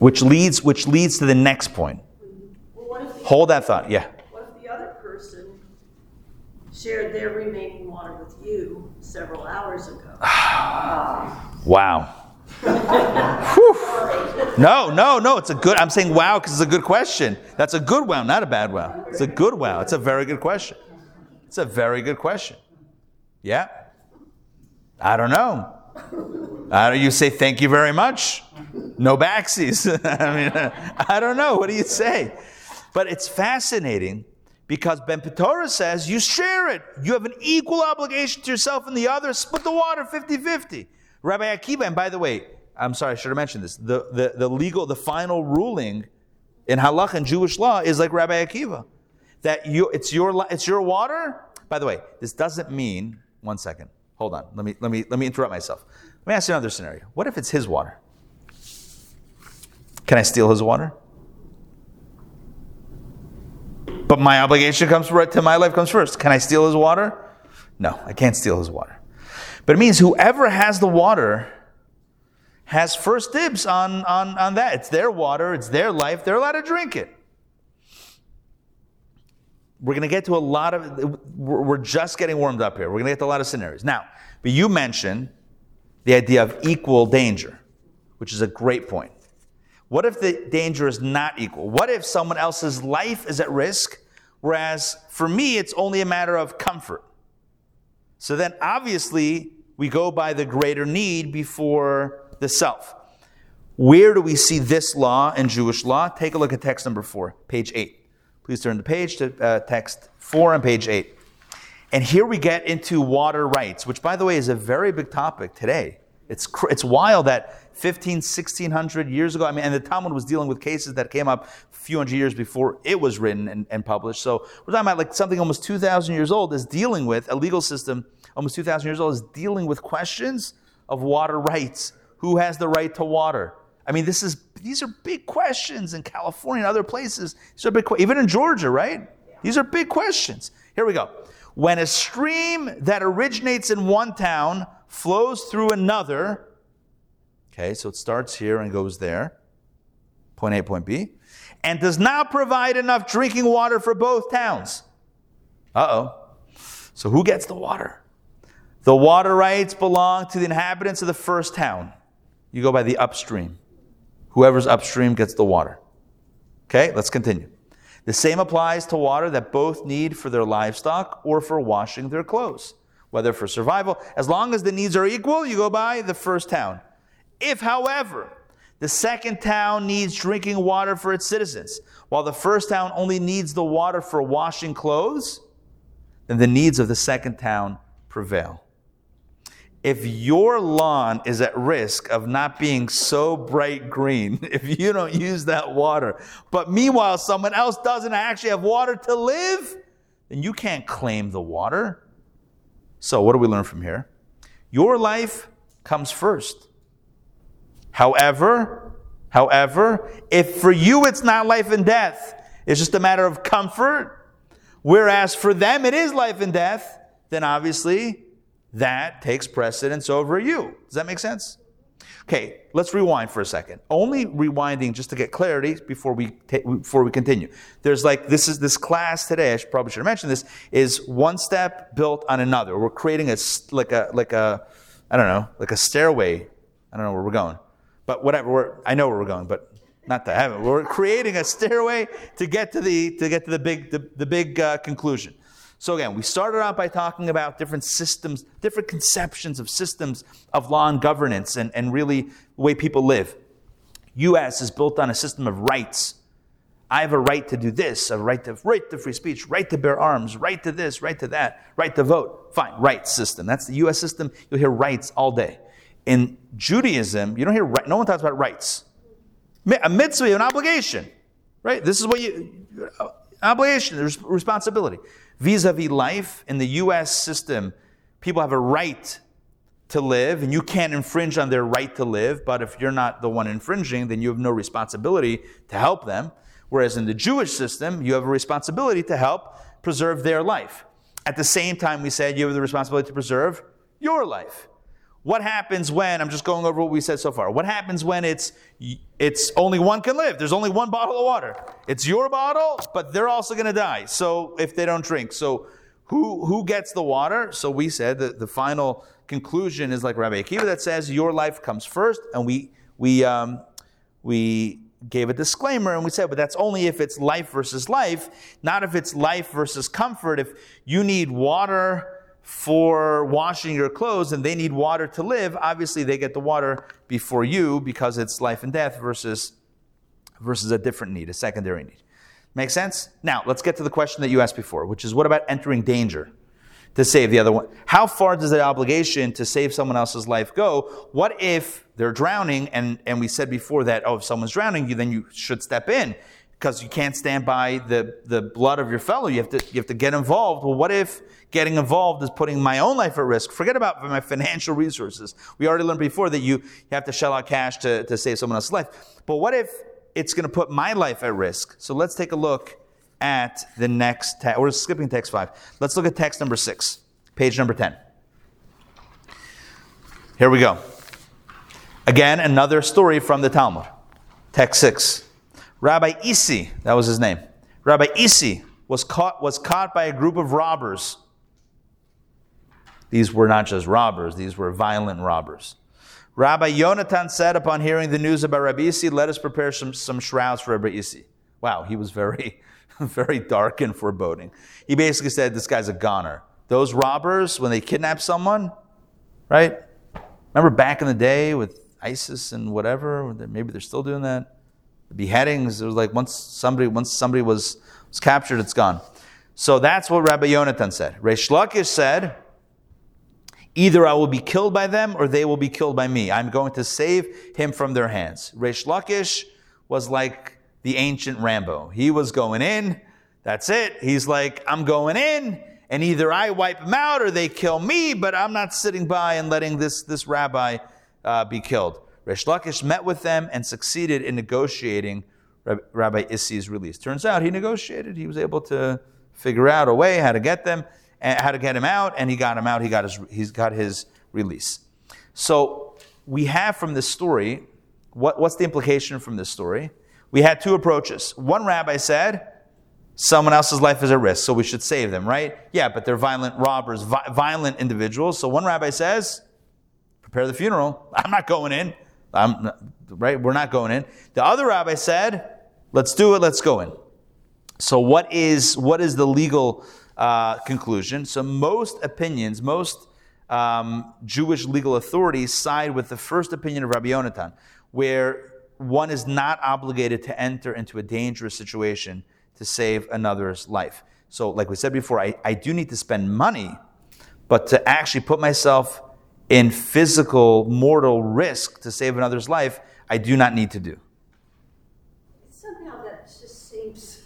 And what if, Which leads which leads to the next point. well, Hold that thought. Yeah. what if the other person shared their remaining water with you several hours ago? *sighs* Wow. *laughs* No, no, no. It's a good. I'm saying wow because it's a good question. That's a good wow, not a bad wow. It's a good wow. It's a very good question. It's a very good question. Yeah. I don't know. Don't, you say thank you very much. No backsies. *laughs* I mean, I don't know. What do you say? But it's fascinating because Ben Petora says you share it. You have an equal obligation to yourself and the other. Split the water 50 50. Rabbi Akiva, and by the way, I'm sorry, I should have mentioned this. The, the, the legal, the final ruling in halacha and Jewish law is like Rabbi Akiva. That you, it's your, it's your water. By the way, this doesn't mean, one second, hold on. Let me, let me, let me interrupt myself. Let me ask you another scenario. What if it's his water? Can I steal his water? But my obligation comes right to my life comes first. Can I steal his water? No, I can't steal his water. But it means whoever has the water has first dibs on, on, on that. It's their water, it's their life, they're allowed to drink it. We're going to get to a lot of, we're just getting warmed up here. We're going to get to a lot of scenarios. Now, but you mentioned the idea of equal danger, which is a great point. What if the danger is not equal? What if someone else's life is at risk, whereas for me, it's only a matter of comfort? So then obviously, we go by the greater need before the self. Where do we see this law in Jewish law? Take a look at text number four, page eight. Please turn the page to uh, text four on page eight. And here we get into water rights, which, by the way, is a very big topic today It's, it's wild that 15, 1600 years ago, I mean, and the Talmud was dealing with cases that came up a few hundred years before it was written and, and published. So we're talking about like something almost 2,000 years old is dealing with, a legal system almost 2,000 years old is dealing with questions of water rights. Who has the right to water? I mean, this is, these are big questions in California and other places. These are big, even in Georgia, right? These are big questions. Here we go. When a stream that originates in one town flows through another, okay, so it starts here and goes there, point A, point B, and does not provide enough drinking water for both towns. Uh oh. So who gets the water? The water rights belong to the inhabitants of the first town. You go by the upstream. Whoever's upstream gets the water. Okay, let's continue. The same applies to water that both need for their livestock or for washing their clothes, whether for survival. As long as the needs are equal, you go by the first town. If, however, the second town needs drinking water for its citizens, while the first town only needs the water for washing clothes, then the needs of the second town prevail. If your lawn is at risk of not being so bright green, *laughs* if you don't use that water, but meanwhile someone else doesn't actually have water to live, then you can't claim the water. So, what do we learn from here? Your life comes first. However, however, if for you it's not life and death, it's just a matter of comfort, whereas for them it is life and death, then obviously that takes precedence over you. Does that make sense? Okay, let's rewind for a second. Only rewinding just to get clarity before we ta- before we continue. There's like this is this class today. I should, probably should have mentioned this. Is one step built on another. We're creating a like a like a I don't know like a stairway. I don't know where we're going, but whatever. We're, I know where we're going, but not to heaven. We're creating a stairway to get to the to get to the big the, the big uh, conclusion. So again, we started out by talking about different systems, different conceptions of systems of law and governance and, and really the way people live. US is built on a system of rights. I have a right to do this, a right to right to free speech, right to bear arms, right to this, right to that, right to vote. Fine, rights system. That's the US system. You'll hear rights all day. In Judaism, you don't hear right, no one talks about rights. A mitzvah, an obligation, right? This is what you uh, obligation, there's responsibility. Vis-a-vis life in the U.S. system, people have a right to live, and you can't infringe on their right to live. But if you're not the one infringing, then you have no responsibility to help them. Whereas in the Jewish system, you have a responsibility to help preserve their life. At the same time, we said you have the responsibility to preserve your life. What happens when, I'm just going over what we said so far. What happens when it's, it's only one can live? There's only one bottle of water. It's your bottle, but they're also going to die. So if they don't drink. So who, who gets the water? So we said that the final conclusion is like Rabbi Akiva that says your life comes first. And we, we, um, we gave a disclaimer and we said, but that's only if it's life versus life, not if it's life versus comfort. If you need water, for washing your clothes and they need water to live, obviously they get the water before you because it's life and death versus, versus a different need, a secondary need. Make sense? Now, let's get to the question that you asked before, which is what about entering danger to save the other one? How far does the obligation to save someone else's life go? What if they're drowning and, and we said before that, oh, if someone's drowning, you, then you should step in because you can't stand by the, the blood of your fellow. You have, to, you have to get involved. Well, what if getting involved is putting my own life at risk? Forget about my financial resources. We already learned before that you, you have to shell out cash to, to save someone else's life. But what if it's going to put my life at risk? So let's take a look at the next text. We're skipping text five. Let's look at text number six, page number 10. Here we go. Again, another story from the Talmud. Text six. Rabbi Isi, that was his name. Rabbi Isi was caught, was caught by a group of robbers. These were not just robbers, these were violent robbers. Rabbi Yonatan said upon hearing the news about Rabbi Isi, let us prepare some, some shrouds for Rabbi Isi. Wow, he was very, *laughs* very dark and foreboding. He basically said, this guy's a goner. Those robbers, when they kidnap someone, right? Remember back in the day with ISIS and whatever, maybe they're still doing that the beheadings, it was like once somebody, once somebody was, was captured, it's gone. So that's what Rabbi Yonatan said. Reish Lakish said, Either I will be killed by them or they will be killed by me. I'm going to save him from their hands. Reish Lakish was like the ancient Rambo. He was going in. That's it. He's like, I'm going in and either I wipe them out or they kill me, but I'm not sitting by and letting this, this rabbi uh, be killed. Reish Lakish met with them and succeeded in negotiating Rabbi Issi's release. Turns out he negotiated. He was able to figure out a way how to get them, eh, how to get him out, and he got him out. He got his, he's got his release. So we have from this story, what, what's the implication from this story? We had two approaches. One rabbi said, someone else's life is at risk, so we should save them, right? Yeah, but they're violent robbers, vi- violent individuals. So one rabbi says, prepare the funeral. I'm not going in. I'm, right? We're not going in. The other rabbi said, let's do it, let's go in. So, what is, what is the legal uh, conclusion? So, most opinions, most um, Jewish legal authorities side with the first opinion of Rabbi Yonatan, where one is not obligated to enter into a dangerous situation to save another's life. So, like we said before, I, I do need to spend money, but to actually put myself in physical, mortal risk to save another's life, I do not need to do. Somehow that just seems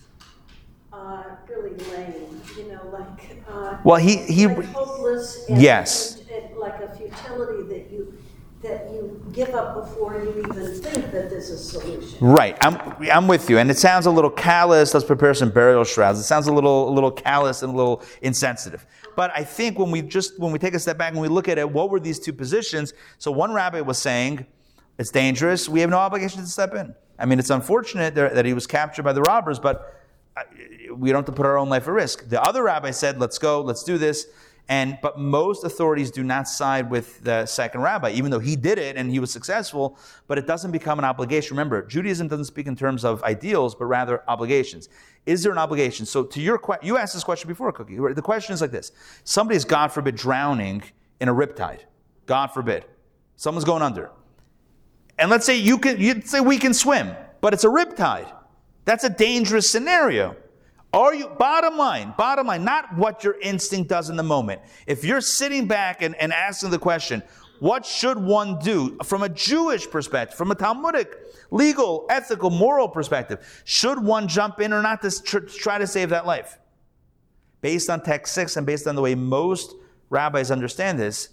uh, really lame, you know, like. Uh, well, he he. Like hopeless. And, yes. And, and like a futility that you that you give up before you even think that there's a solution. Right, I'm, I'm with you, and it sounds a little callous. Let's prepare some burial shrouds. It sounds a little, a little callous and a little insensitive. But I think when we just when we take a step back and we look at it, what were these two positions? So one rabbi was saying, it's dangerous. We have no obligation to step in. I mean, it's unfortunate that he was captured by the robbers, but uh, we don't have to put our own life at risk. The other rabbi said, let's go, let's do this. And but most authorities do not side with the second rabbi, even though he did it and he was successful. But it doesn't become an obligation. Remember, Judaism doesn't speak in terms of ideals, but rather obligations. Is there an obligation? So to your question, you asked this question before, Cookie. The question is like this: Somebody's, God forbid, drowning in a riptide. God forbid, someone's going under. And let's say you can, you'd say we can swim, but it's a riptide. That's a dangerous scenario. Are you, bottom line, bottom line, not what your instinct does in the moment. If you're sitting back and, and asking the question, what should one do from a Jewish perspective, from a Talmudic, legal, ethical, moral perspective? Should one jump in or not to try to save that life? Based on text six and based on the way most rabbis understand this,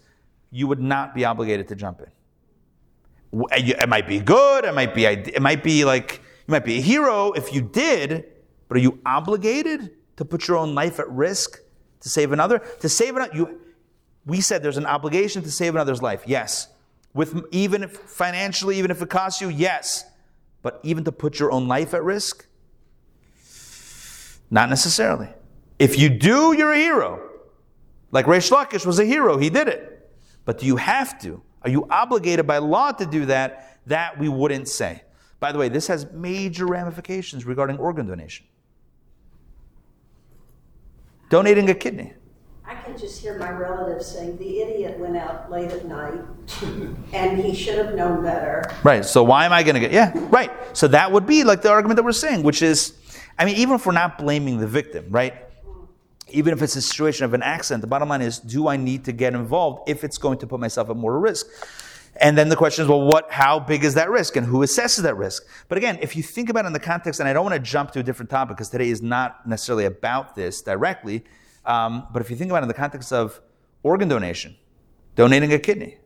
you would not be obligated to jump in. It might be good. It might be. It might be like you might be a hero if you did. But are you obligated to put your own life at risk to save another? To save another, you, we said there's an obligation to save another's life. Yes. With even if financially, even if it costs you, yes. But even to put your own life at risk, not necessarily. If you do, you're a hero. Like Reish Lakish was a hero, he did it. But do you have to? Are you obligated by law to do that? That we wouldn't say. By the way, this has major ramifications regarding organ donation donating a kidney. I can just hear my relatives saying the idiot went out late at night and he should have known better. Right. So why am I going to get? Yeah. Right. So that would be like the argument that we're saying, which is, I mean, even if we're not blaming the victim, right? Even if it's a situation of an accident, the bottom line is, do I need to get involved if it's going to put myself at more risk? And then the question is, well, what, how big is that risk and who assesses that risk? But again, if you think about it in the context, and I don't want to jump to a different topic because today is not necessarily about this directly, um, but if you think about it in the context of organ donation, donating a kidney,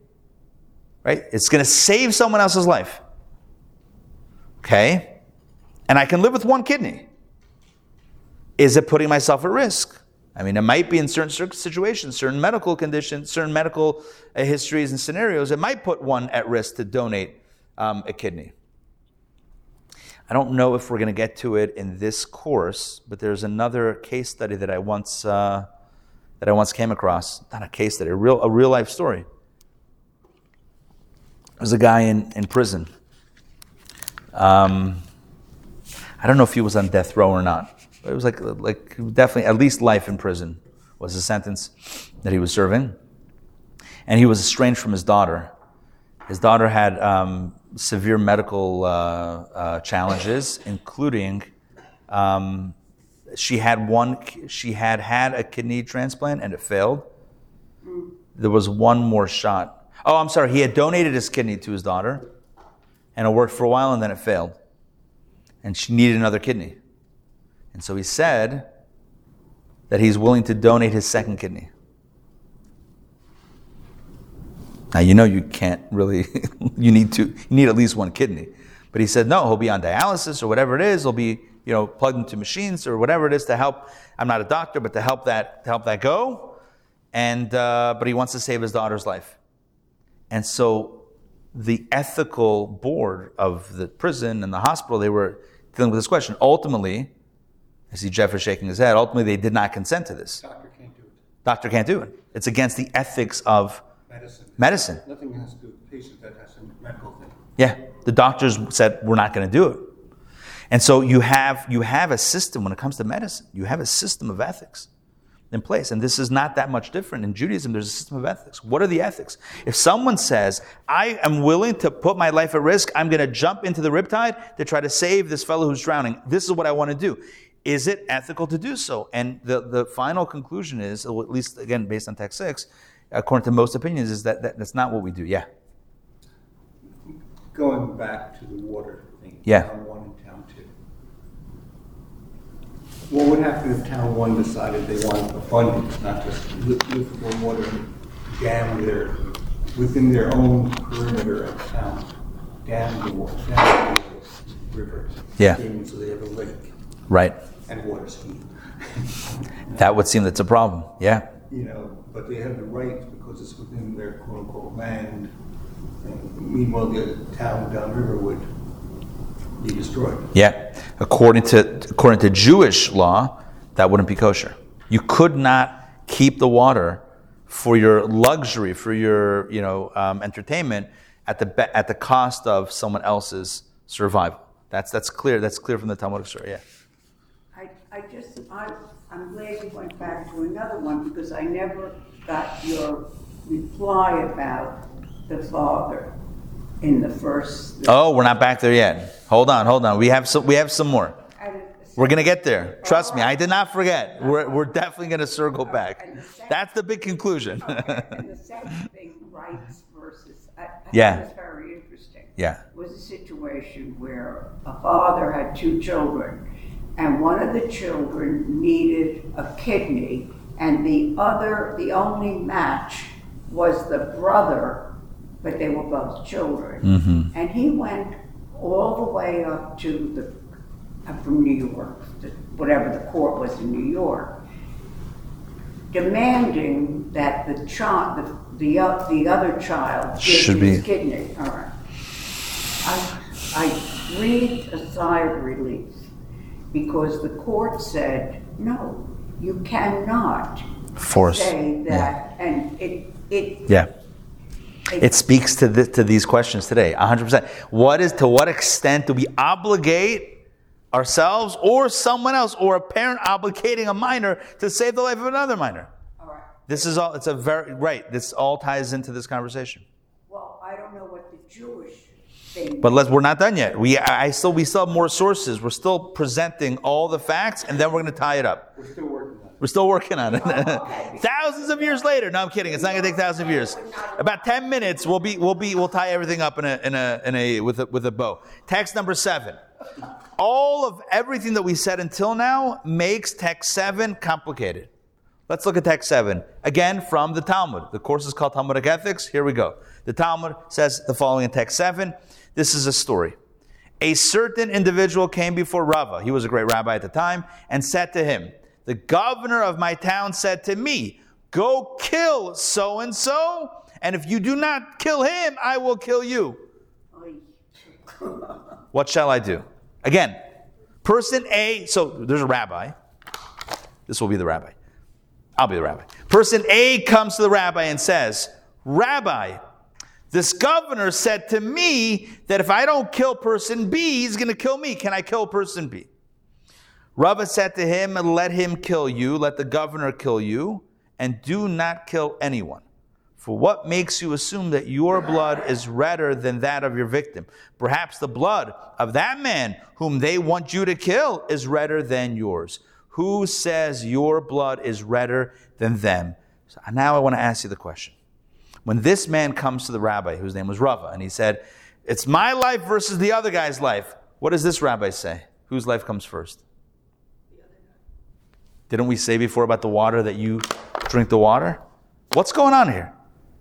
right? It's going to save someone else's life. Okay? And I can live with one kidney. Is it putting myself at risk? I mean, it might be in certain situations, certain medical conditions, certain medical uh, histories and scenarios, it might put one at risk to donate um, a kidney. I don't know if we're going to get to it in this course, but there's another case study that I once uh, that I once came across. Not a case study, a real a real life story. There was a guy in, in prison. Um, I don't know if he was on death row or not. It was like, like definitely at least life in prison was the sentence that he was serving. And he was estranged from his daughter. His daughter had um, severe medical uh, uh, challenges, including um, she had one. She had had a kidney transplant and it failed. there was one more shot. Oh, I'm sorry. He had donated his kidney to his daughter, and it worked for a while, and then it failed. And she needed another kidney. And so he said that he's willing to donate his second kidney. Now you know you can't really *laughs* you need to you need at least one kidney. But he said no, he'll be on dialysis or whatever it is, he'll be, you know, plugged into machines or whatever it is to help I'm not a doctor, but to help that to help that go. And uh, but he wants to save his daughter's life. And so the ethical board of the prison and the hospital, they were dealing with this question. Ultimately, I see Jeff is shaking his head. Ultimately, they did not consent to this. Doctor can't do it. Doctor can't do it. It's against the ethics of Medicine. medicine. Nothing has to do with patient, that has a medical thing. Yeah, the doctors said we're not going to do it. And so you have you have a system when it comes to medicine. You have a system of ethics in place, and this is not that much different in Judaism. There's a system of ethics. What are the ethics? If someone says, "I am willing to put my life at risk. I'm going to jump into the riptide to try to save this fellow who's drowning. This is what I want to do." Is it ethical to do so? And the, the final conclusion is, at least again based on text six, according to most opinions, is that, that that's not what we do. Yeah. Going back to the water thing. Yeah. Town one and town two. What would happen if town one decided they wanted abundance, not just li- livable water, dam their, within their own perimeter of town, dam the water, dam the river. Yeah. So they have a lake Right. And water scheme. That would seem that's a problem. Yeah. you know, but they have the right because it's within their quote unquote land. And Meanwhile, the town downriver would be destroyed. Yeah. According to according to Jewish law, that wouldn't be kosher. You could not keep the water for your luxury, for your you know um, entertainment at the be- at the cost of someone else's survival. That's that's clear. That's clear from the Talmudic story. Yeah. I, just, I, I'm glad you went back to another one because I never got your reply about the father in the first. Oh, we're not back there yet. Hold on, hold on. We have some. We have some more. We're gonna get there. Trust me. I did not forget. We're, we're definitely gonna circle back. That's the big conclusion. Okay, and *laughs* the second thing, rights versus, I, I Yeah. think very interesting. yeah. was a situation where a father had two children, and one of the children needed a kidney, and the other, the only match was the brother, but they were both children. Mm-hmm. And he went all the way up to the, up from New York, to whatever the court was in New York, demanding that the child, the, the, o- the other child Should be- his kidney. All right. I, I breathed a sigh of relief because the court said, no, you cannot Force. say that. And it, it, Yeah. It speaks to this, to these questions today, 100%. What is to what extent do we obligate ourselves or someone else or a parent obligating a minor to save the life of another minor? all right. This is all it's a very right. This all ties into this conversation. Well, I don't know what the Jewish thing. But let's we're not done yet. We I still we still have more sources. We're still presenting all the facts and then we're going to tie it up. We're still working on it. We're still working on it. Oh, *laughs* thousands of years later. No, I'm kidding. It's not going to take thousands of years. About ten minutes, we'll be we'll be we'll tie everything up in a in a in a with a with a bow. Text number seven. All of everything that we said until now makes text seven complicated. Let's look at text seven again from the Talmud. The course is called Talmudic Ethics. Here we go. The Talmud says the following in text seven. This is a story. A certain individual came before Rava. He was a great rabbi at the time and said to him, The governor of my town said to me, Go kill so and so, and if you do not kill him, I will kill you. What shall I do? Again, person A, so there's a rabbi. This will be the rabbi. I'll be the rabbi. Person A comes to the rabbi and says, Rabbi, this governor said to me that if I don't kill person B, he's going to kill me. Can I kill person B? Rava said to him, Let him kill you, let the governor kill you, and do not kill anyone. For what makes you assume that your blood is redder than that of your victim? Perhaps the blood of that man whom they want you to kill is redder than yours. Who says your blood is redder than them? So now I want to ask you the question. When this man comes to the rabbi, whose name was Rava, and he said, It's my life versus the other guy's life, what does this rabbi say? Whose life comes first? Didn't we say before about the water that you drink the water? What's going on here?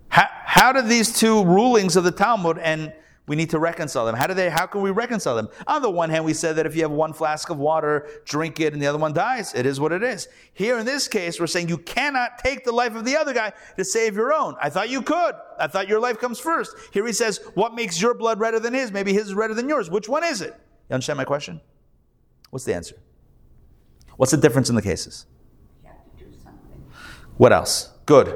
How, how do these two rulings of the Talmud and we need to reconcile them. How do they how can we reconcile them? On the one hand, we said that if you have one flask of water, drink it and the other one dies. It is what it is. Here in this case, we're saying you cannot take the life of the other guy to save your own. I thought you could. I thought your life comes first. Here he says, what makes your blood redder than his? Maybe his is redder than yours. Which one is it? You understand my question? What's the answer? What's the difference in the cases? You have to do something. What else? Good.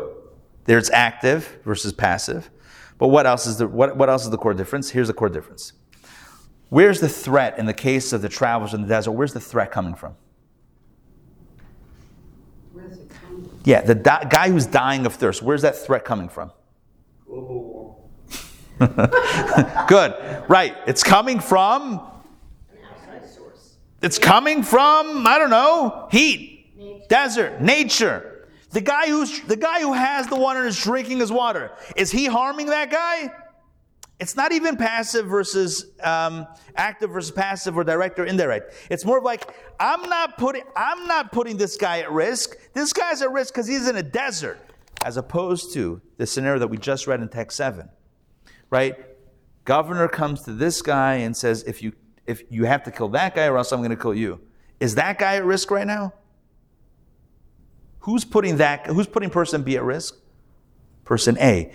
There's active versus passive. But what else is the what, what else is the core difference? Here's the core difference. Where's the threat in the case of the travelers in the desert? Where's the threat coming from? Where's it coming from? Yeah, the di- guy who's dying of thirst. Where's that threat coming from? Global warming. *laughs* Good. Right. It's coming from an outside source. It's coming from, I don't know, heat, desert, nature. The guy who's the guy who has the water and is drinking his water, is he harming that guy? It's not even passive versus um, active versus passive or direct or indirect. It's more of like I'm not putting I'm not putting this guy at risk. This guy's at risk because he's in a desert, as opposed to the scenario that we just read in text seven, right? Governor comes to this guy and says, "If you if you have to kill that guy, or else I'm going to kill you." Is that guy at risk right now? Who's putting that? Who's putting person B at risk? Person A.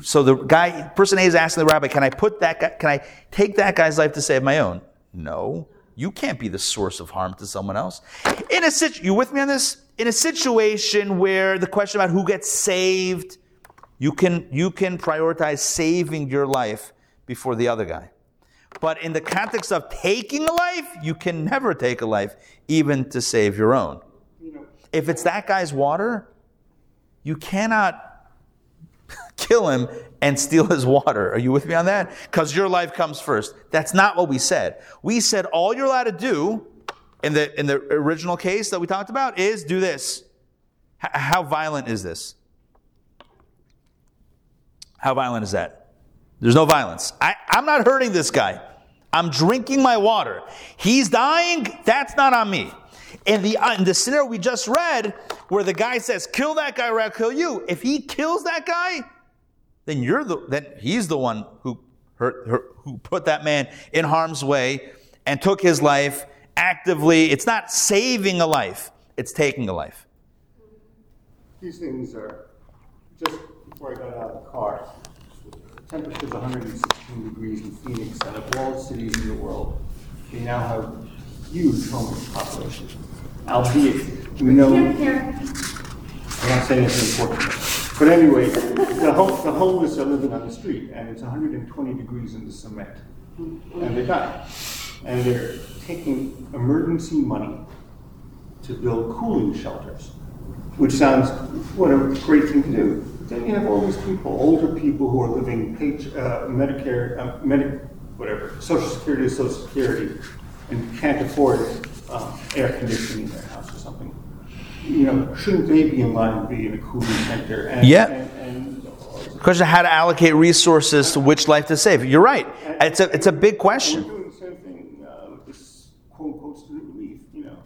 So the guy, person A is asking the rabbi, "Can I put that guy? Can I take that guy's life to save my own?" No, you can't be the source of harm to someone else. In a situ, you with me on this? In a situation where the question about who gets saved, you can you can prioritize saving your life before the other guy. But in the context of taking a life, you can never take a life, even to save your own. If it's that guy's water, you cannot *laughs* kill him and steal his water. Are you with me on that? Because your life comes first. That's not what we said. We said all you're allowed to do in the in the original case that we talked about is do this. H- how violent is this? How violent is that? There's no violence. I, I'm not hurting this guy. I'm drinking my water. He's dying. That's not on me. In the, uh, in the scenario we just read, where the guy says, "Kill that guy, or I'll kill you." If he kills that guy, then you're the then he's the one who hurt, hurt who put that man in harm's way and took his life actively. It's not saving a life; it's taking a life. These things are, just before I got out of the car, temperature's 116 degrees in Phoenix, out of all cities in the world. They now have huge homeless population. Albeit, we know, I'm not saying it's important. But anyway, the hom- the homeless are living on the street, and it's 120 degrees in the cement. And they die. And they're taking emergency money to build cooling shelters, which sounds, what a great thing to do. But Then you have all these people, older people who are living page, uh, Medicare, uh, Medi, whatever, Social Security Social Security, and can't afford um, air conditioning in their house or something. You know, shouldn't they be in line to be in a cooling center? And, Yeah. And, and Question of how to allocate resources to which life to save. You're right. It's a it's a big We're question. doing the same thing uh, with this quote unquote student relief, you know.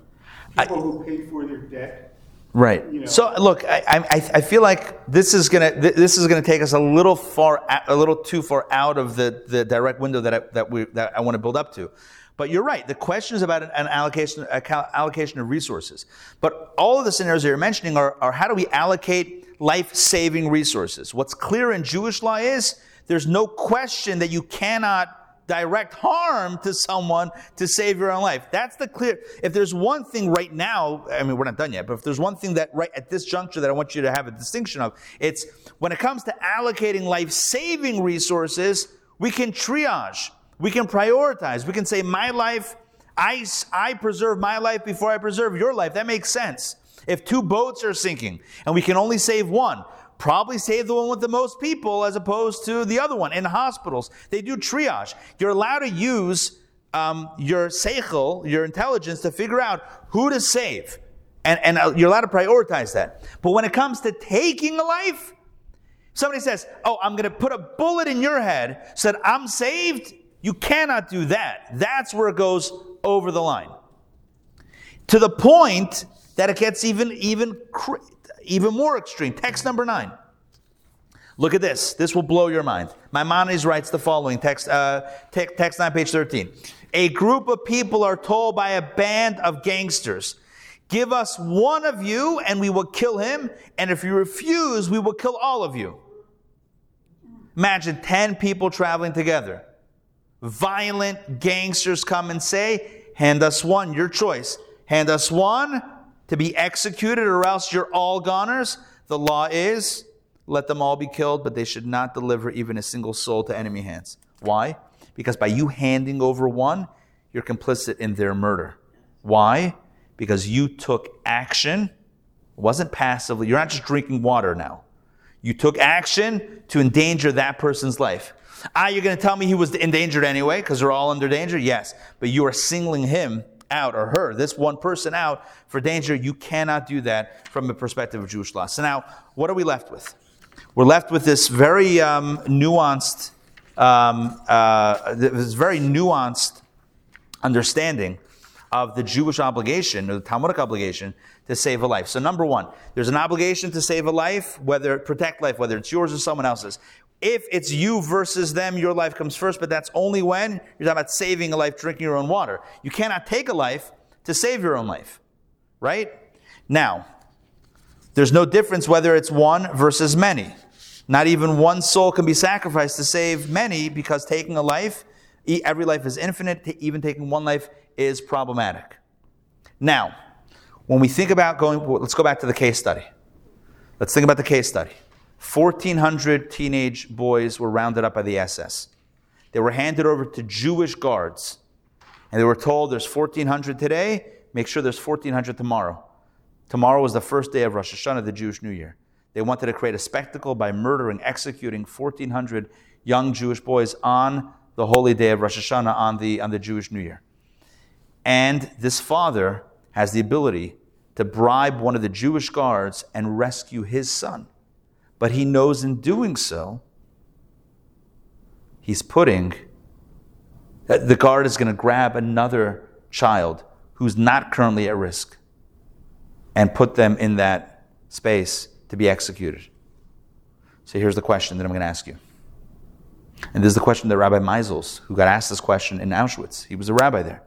People who paid for their debt. Right. You know. So look, I, I, I feel like this is gonna th- this is gonna take us a little far a a little too far out of the, the direct window that I, that we that I want to build up to. But you're right. The question is about an, allocation allocation of resources. But all of the scenarios that you're mentioning are, are how do we allocate life saving resources? What's clear in Jewish law is there's no question that you cannot direct harm to someone to save your own life. That's the clear. If there's one thing right now, I mean, we're not done yet, but if there's one thing that right at this juncture that I want you to have a distinction of, it's when it comes to allocating life saving resources, we can triage, we can prioritize, we can say, my life, I, I preserve my life before I preserve your life. That makes sense. If two boats are sinking and we can only save one, probably save the one with the most people as opposed to the other one. In hospitals, they do triage. You're allowed to use um, your seichel, your intelligence, to figure out who to save. And, and uh, you're allowed to prioritize that. But when it comes to taking a life, Somebody says, Oh, I'm going to put a bullet in your head that I'm saved. You cannot do that. That's where it goes over the line. To the point that it gets even, even, even more extreme. Text number nine. Look at this. This will blow your mind. Maimonides writes the following text, uh, text 9, page 13. A group of people are told by a band of gangsters, Give us one of you and we will kill him, and if you refuse, we will kill all of you. Imagine 10 people traveling together. Violent gangsters come and say, Hand us one, your choice. Hand us one to be executed, or else you're all goners. The law is let them all be killed, but they should not deliver even a single soul to enemy hands. Why? Because by you handing over one, you're complicit in their murder. Why? Because you took action. It wasn't passively. You're not just drinking water now. You took action to endanger that person's life. Ah, you're going to tell me he was endangered anyway because they're all under danger? Yes. But you are singling him out or her, this one person out for danger. You cannot do that from the perspective of Jewish law. So now, what are we left with? we're left with this very um, nuanced, um, uh, this very nuanced understanding of the Jewish obligation, or the Talmudic obligation, to save a life. So, number one, there's an obligation to save a life, whether protect life, whether it's yours or someone else's. If it's you versus them, your life comes first, but that's only when you're talking about saving a life, drinking your own water. You cannot take a life to save your own life, right? Now, there's no difference whether it's one versus many. Not even one soul can be sacrificed to save many because taking a life, every life is infinite, even taking one life is problematic. Now, when we think about going, let's go back to the case study. Let's think about the case study. 1,400 teenage boys were rounded up by the SS. They were handed over to Jewish guards. And they were told there's 1,400 today, make sure there's 1,400 tomorrow. Tomorrow was the first day of Rosh Hashanah, the Jewish New Year. They wanted to create a spectacle by murdering, executing 1,400 young Jewish boys on the holy day of Rosh Hashanah on the, on the Jewish New Year. And this father has the ability to bribe one of the Jewish guards and rescue his son. But he knows in doing so, he's putting, the guard is going to grab another child who's not currently at risk and put them in that space to be executed. So here's the question that I'm going to ask you. And this is the question that Rabbi Meisels, who got asked this question in Auschwitz, he was a rabbi there.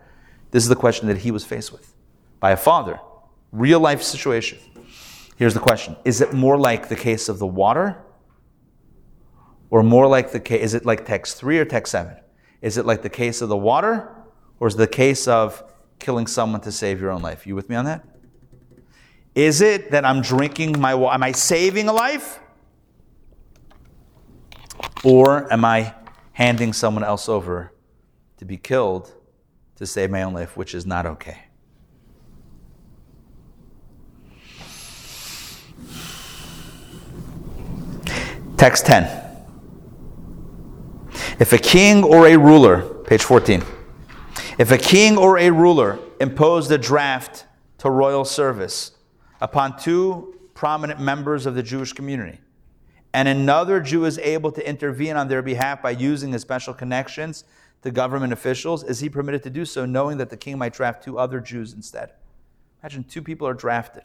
This is the question that he was faced with by a father, real life situation. Here's the question Is it more like the case of the water? Or more like the case, is it like text 3 or text 7? Is it like the case of the water? Or is it the case of killing someone to save your own life? You with me on that? Is it that I'm drinking my water? Am I saving a life? Or am I handing someone else over to be killed to save my own life, which is not okay? Text 10. If a king or a ruler, page 14, if a king or a ruler imposed a draft to royal service, upon two prominent members of the Jewish community. And another Jew is able to intervene on their behalf by using his special connections to government officials. Is he permitted to do so, knowing that the king might draft two other Jews instead? Imagine two people are drafted.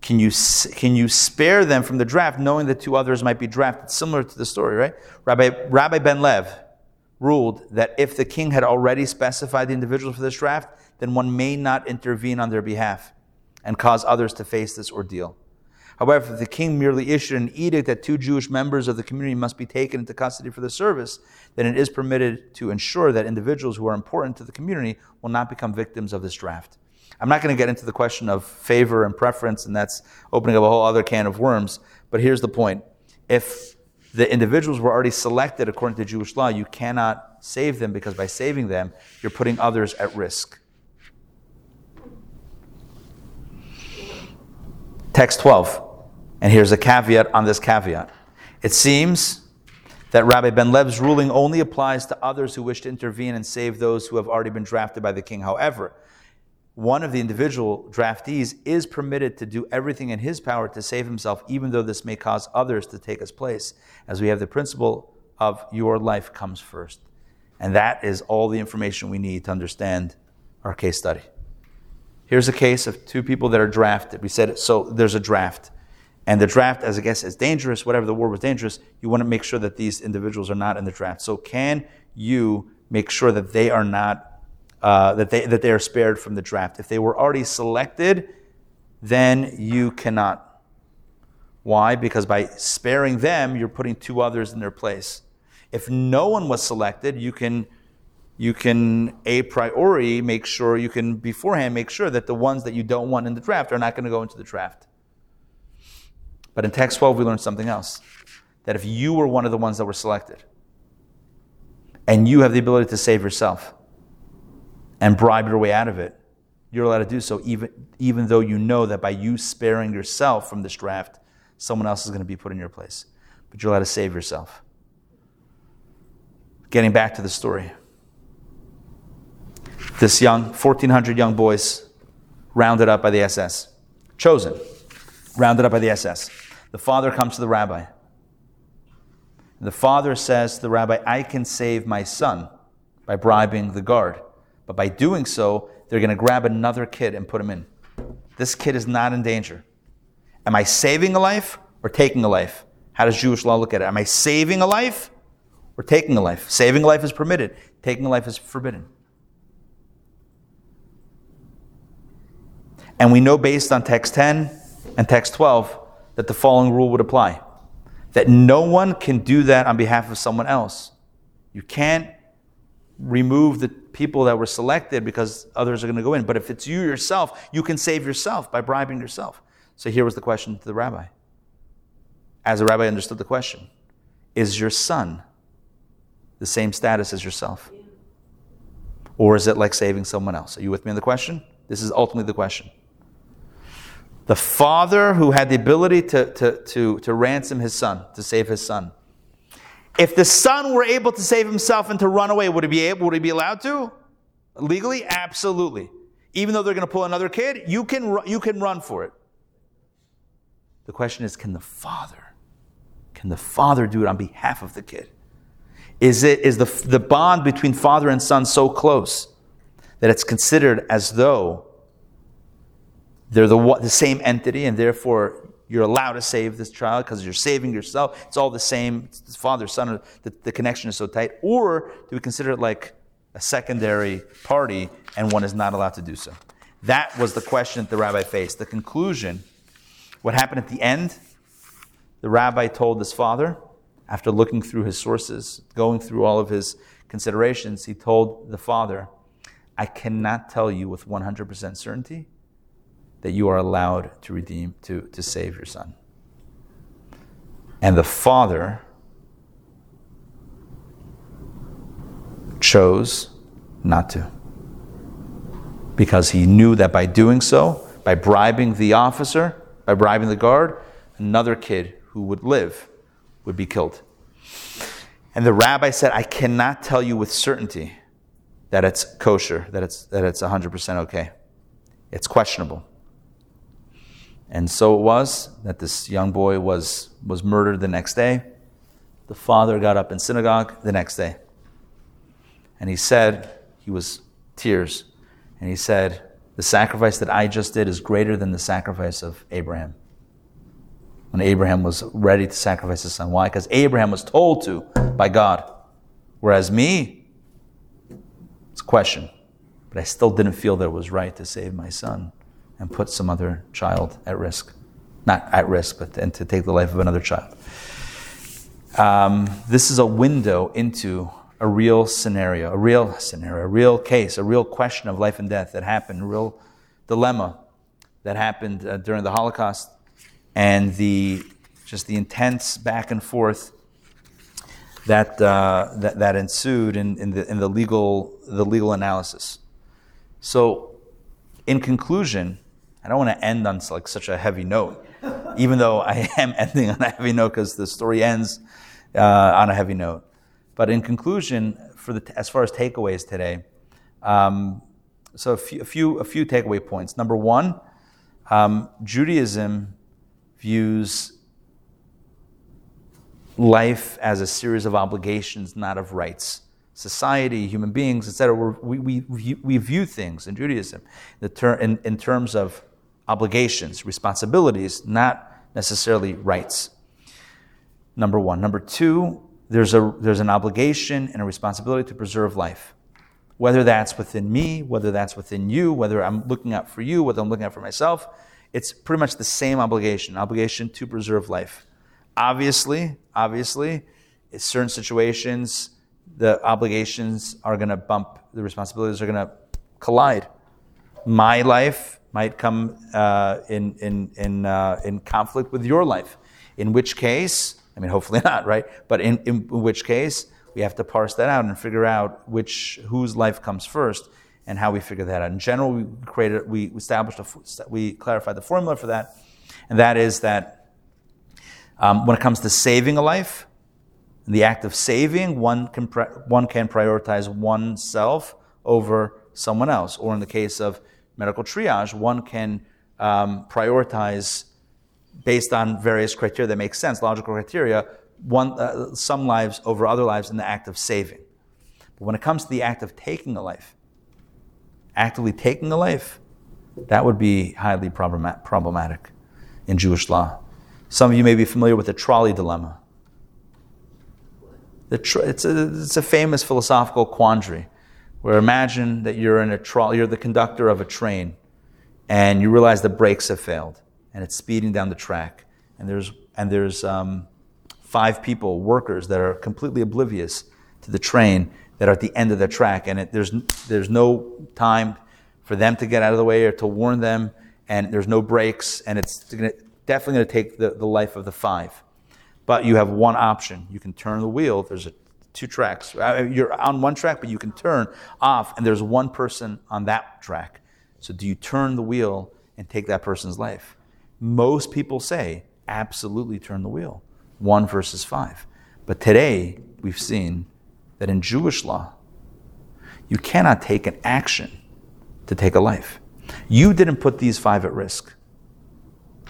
Can you, can you spare them from the draft, knowing that two others might be drafted? Similar to the story, right? Rabbi, Rabbi Ben Lev ruled that if the king had already specified the individuals for this draft, then one may not intervene on their behalf and cause others to face this ordeal. However, if the king merely issued an edict that two Jewish members of the community must be taken into custody for the service, then it is permitted to ensure that individuals who are important to the community will not become victims of this draft. I'm not going to get into the question of favor and preference, and that's opening up a whole other can of worms, but here's the point. If the individuals were already selected according to Jewish law, you cannot save them because by saving them, you're putting others at risk. Text 12. And here's a caveat on this caveat. It seems that Rabbi Ben Lev's ruling only applies to others who wish to intervene and save those who have already been drafted by the king. However, one of the individual draftees is permitted to do everything in his power to save himself, even though this may cause others to take his place, as we have the principle of your life comes first. And that is all the information we need to understand our case study. Here's a case of two people that are drafted. We said, so there's a draft. And the draft, as I guess, is dangerous, whatever the war was dangerous, you want to make sure that these individuals are not in the draft. So can you make sure that they are not uh, that they that they are spared from the draft. If they were already selected, then you cannot. Why? Because by sparing them, you're putting two others in their place. If no one was selected, you can you can a priori make sure you can beforehand make sure that the ones that you don't want in the draft are not going to go into the draft. But in text 12, we learned something else. That if you were one of the ones that were selected, and you have the ability to save yourself, and bribe your way out of it, you're allowed to do so, even, even though you know that by you sparing yourself from this draft, someone else is going to be put in your place. But you're allowed to save yourself. Getting back to the story. This young, 1,400 young boys rounded up by the SS, chosen, rounded up by the SS. The father comes to the rabbi. The father says to the rabbi, I can save my son by bribing the guard. But by doing so, they're going to grab another kid and put him in. This kid is not in danger. Am I saving a life or taking a life? How does Jewish law look at it? Am I saving a life or taking a life? Saving a life is permitted, taking a life is forbidden. And we know based on text 10 and text 12 that the following rule would apply that no one can do that on behalf of someone else. You can't remove the people that were selected because others are going to go in. But if it's you yourself, you can save yourself by bribing yourself. So here was the question to the rabbi. As the rabbi understood the question, is your son the same status as yourself? Or is it like saving someone else? Are you with me on the question? This is ultimately the question. The father who had the ability to, to, to, to ransom his son, to save his son, if the son were able to save himself and to run away, would he be able, would he be allowed to? Legally? Absolutely. Even though they're going to pull another kid, you can, you can run for it. The question is, can the father, can the father do it on behalf of the kid? Is it, is the, the bond between father and son so close that it's considered as though they're the, the same entity and therefore you're allowed to save this child because you're saving yourself. It's all the same. It's father, son, the, the connection is so tight. Or do we consider it like a secondary party and one is not allowed to do so? That was the question that the rabbi faced. The conclusion, what happened at the end, the rabbi told his father, after looking through his sources, going through all of his considerations, he told the father, I cannot tell you with 100% certainty that you are allowed to redeem, to, to save your son. And the father chose not to. Because he knew that by doing so, by bribing the officer, by bribing the guard, another kid who would live would be killed. And the rabbi said, I cannot tell you with certainty that it's kosher, that it's, that it's 100% okay. It's questionable. And so it was that this young boy was, was murdered the next day. The father got up in synagogue the next day. And he said, he was tears. And he said, The sacrifice that I just did is greater than the sacrifice of Abraham. When Abraham was ready to sacrifice his son. Why? Because Abraham was told to by God. Whereas me, it's a question. But I still didn't feel that it was right to save my son and put some other child at risk. Not at risk, but and to take the life of another child. Um, this is a window into a real scenario, a real scenario, a real case, a real question of life and death that happened, a real dilemma that happened uh, during the Holocaust, and the just the intense back and forth that uh, that, that, ensued in, in, the, in the legal the legal analysis. So, in conclusion, I don't want to end on like such a heavy note, even though I *laughs* am ending on a heavy note because the story ends uh, on a heavy note. But in conclusion, for the as far as takeaways today, um, so a few, a few, a few takeaway points. Number one, um, Judaism views life as a series of obligations, not of rights. Society, human beings, etc. We, we, we view things in Judaism in, in terms of obligations, responsibilities, not necessarily rights. Number one. Number two, there's, a, there's an obligation and a responsibility to preserve life. Whether that's within me, whether that's within you, whether I'm looking out for you, whether I'm looking out for myself, it's pretty much the same obligation obligation to preserve life. Obviously, obviously, in certain situations, the obligations are going to bump, the responsibilities are going to collide. My life might come uh, in, in, in, uh, in conflict with your life, in which case, I mean, hopefully *laughs* not, right? But in, in which case, we have to parse that out and figure out which whose life comes first and how we figure that out. In general, we created, we established, a, we clarified the formula for that, and that is that um, when it comes to saving a life, in the act of saving, one can, one can prioritize oneself over someone else. Or in the case of medical triage, one can um, prioritize based on various criteria that make sense, logical criteria, one, uh, some lives over other lives in the act of saving. But when it comes to the act of taking a life, actively taking a life, that would be highly problematic in Jewish law. Some of you may be familiar with the trolley dilemma. Tr- it's, a, it's a famous philosophical quandary where imagine that you're in a trolley, you're the conductor of a train, and you realize the brakes have failed and it's speeding down the track. And there's, and there's um, five people, workers, that are completely oblivious to the train that are at the end of the track. And it, there's, there's no time for them to get out of the way or to warn them. And there's no brakes. And it's gonna, definitely going to take the, the life of the five. But you have one option. You can turn the wheel. There's a, two tracks. Uh, you're on one track, but you can turn off, and there's one person on that track. So do you turn the wheel and take that person's life? Most people say, absolutely turn the wheel. 1 versus 5. But today, we've seen that in Jewish law, you cannot take an action to take a life. You didn't put these five at risk.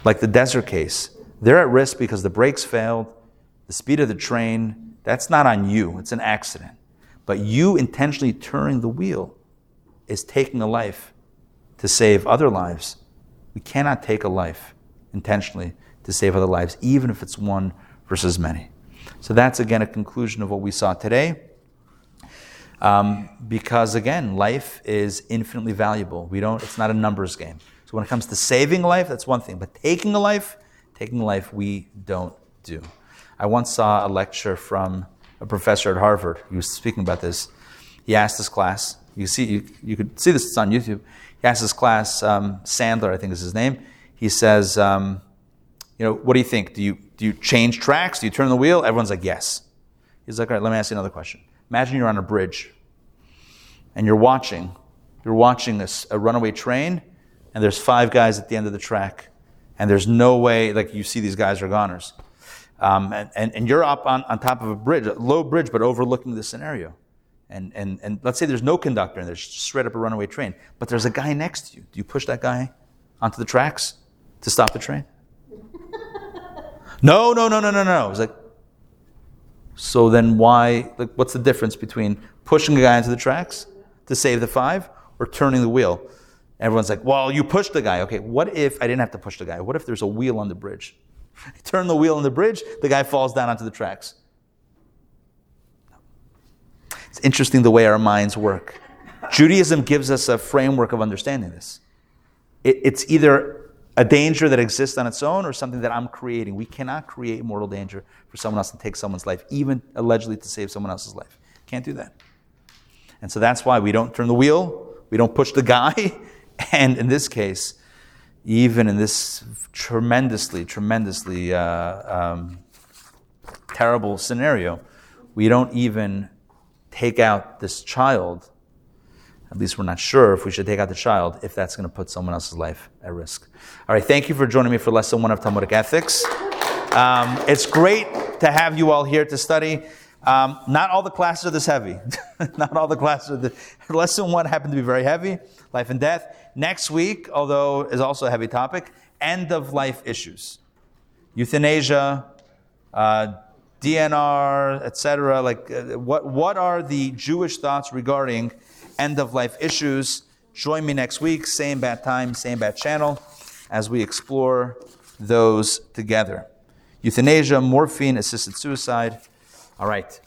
Like the desert case, they're at risk because the brakes failed, the speed of the train, that's not on you, it's an accident. But you intentionally turning the wheel is taking a life to save other lives. We cannot take a life intentionally to save other lives, even if it's one versus many. So that's again a conclusion of what we saw today. Um, because again, life is infinitely valuable. We don't, it's not a numbers game. So when it comes to saving life, that's one thing. But taking a life, taking life, we don't do. I once saw a lecture from a professor at Harvard. He was speaking about this. He asked his class, you see, you, you could see this, it's on YouTube. He asked his class, um, Sandler, I think is his name he says, um, you know, what do you think? Do you, do you change tracks? Do you turn the wheel? Everyone's like, yes. He's like, all right, let me ask you another question. Imagine you're on a bridge and you're watching, you're watching this, a runaway train and there's five guys at the end of the track and there's no way, like you see these guys are goners. Um, and, and, and, you're up on, on top of a bridge, a low bridge, but overlooking the scenario. And, and, and let's say there's no conductor and there's straight up a runaway train, but there's a guy next to you. Do you push that guy onto the tracks? to stop the train? *laughs* no, no, no, no, no, no. It's like, so then why, like, what's the difference between pushing a guy into the tracks to save the five or turning the wheel? Everyone's like, well, you pushed the guy. Okay, what if I didn't have to push the guy? What if there's a wheel on the bridge? I *laughs* turn the wheel on the bridge, the guy falls down onto the tracks. It's interesting the way our minds work. Judaism gives us a framework of understanding this. It, it's either a danger that exists on its own or something that I'm creating. We cannot create mortal danger for someone else to take someone's life, even allegedly to save someone else's life. Can't do that. And so that's why we don't turn the wheel, we don't push the guy, *laughs* and in this case, even in this tremendously, tremendously uh, um, terrible scenario, we don't even take out this child at least we're not sure if we should take out the child if that's going to put someone else's life at risk. All right, thank you for joining me for lesson one of Talmudic ethics. Um, it's great to have you all here to study. Um, not all the classes are this heavy. *laughs* not all the classes are the lesson one happened to be very heavy, life and death. Next week, although is also a heavy topic, end of life issues, euthanasia, uh, DNR, etc. Like, uh, what what are the Jewish thoughts regarding end of life issues? Join me next week, same bad time, same bad channel, as we explore those together. Euthanasia, morphine, assisted suicide. All right.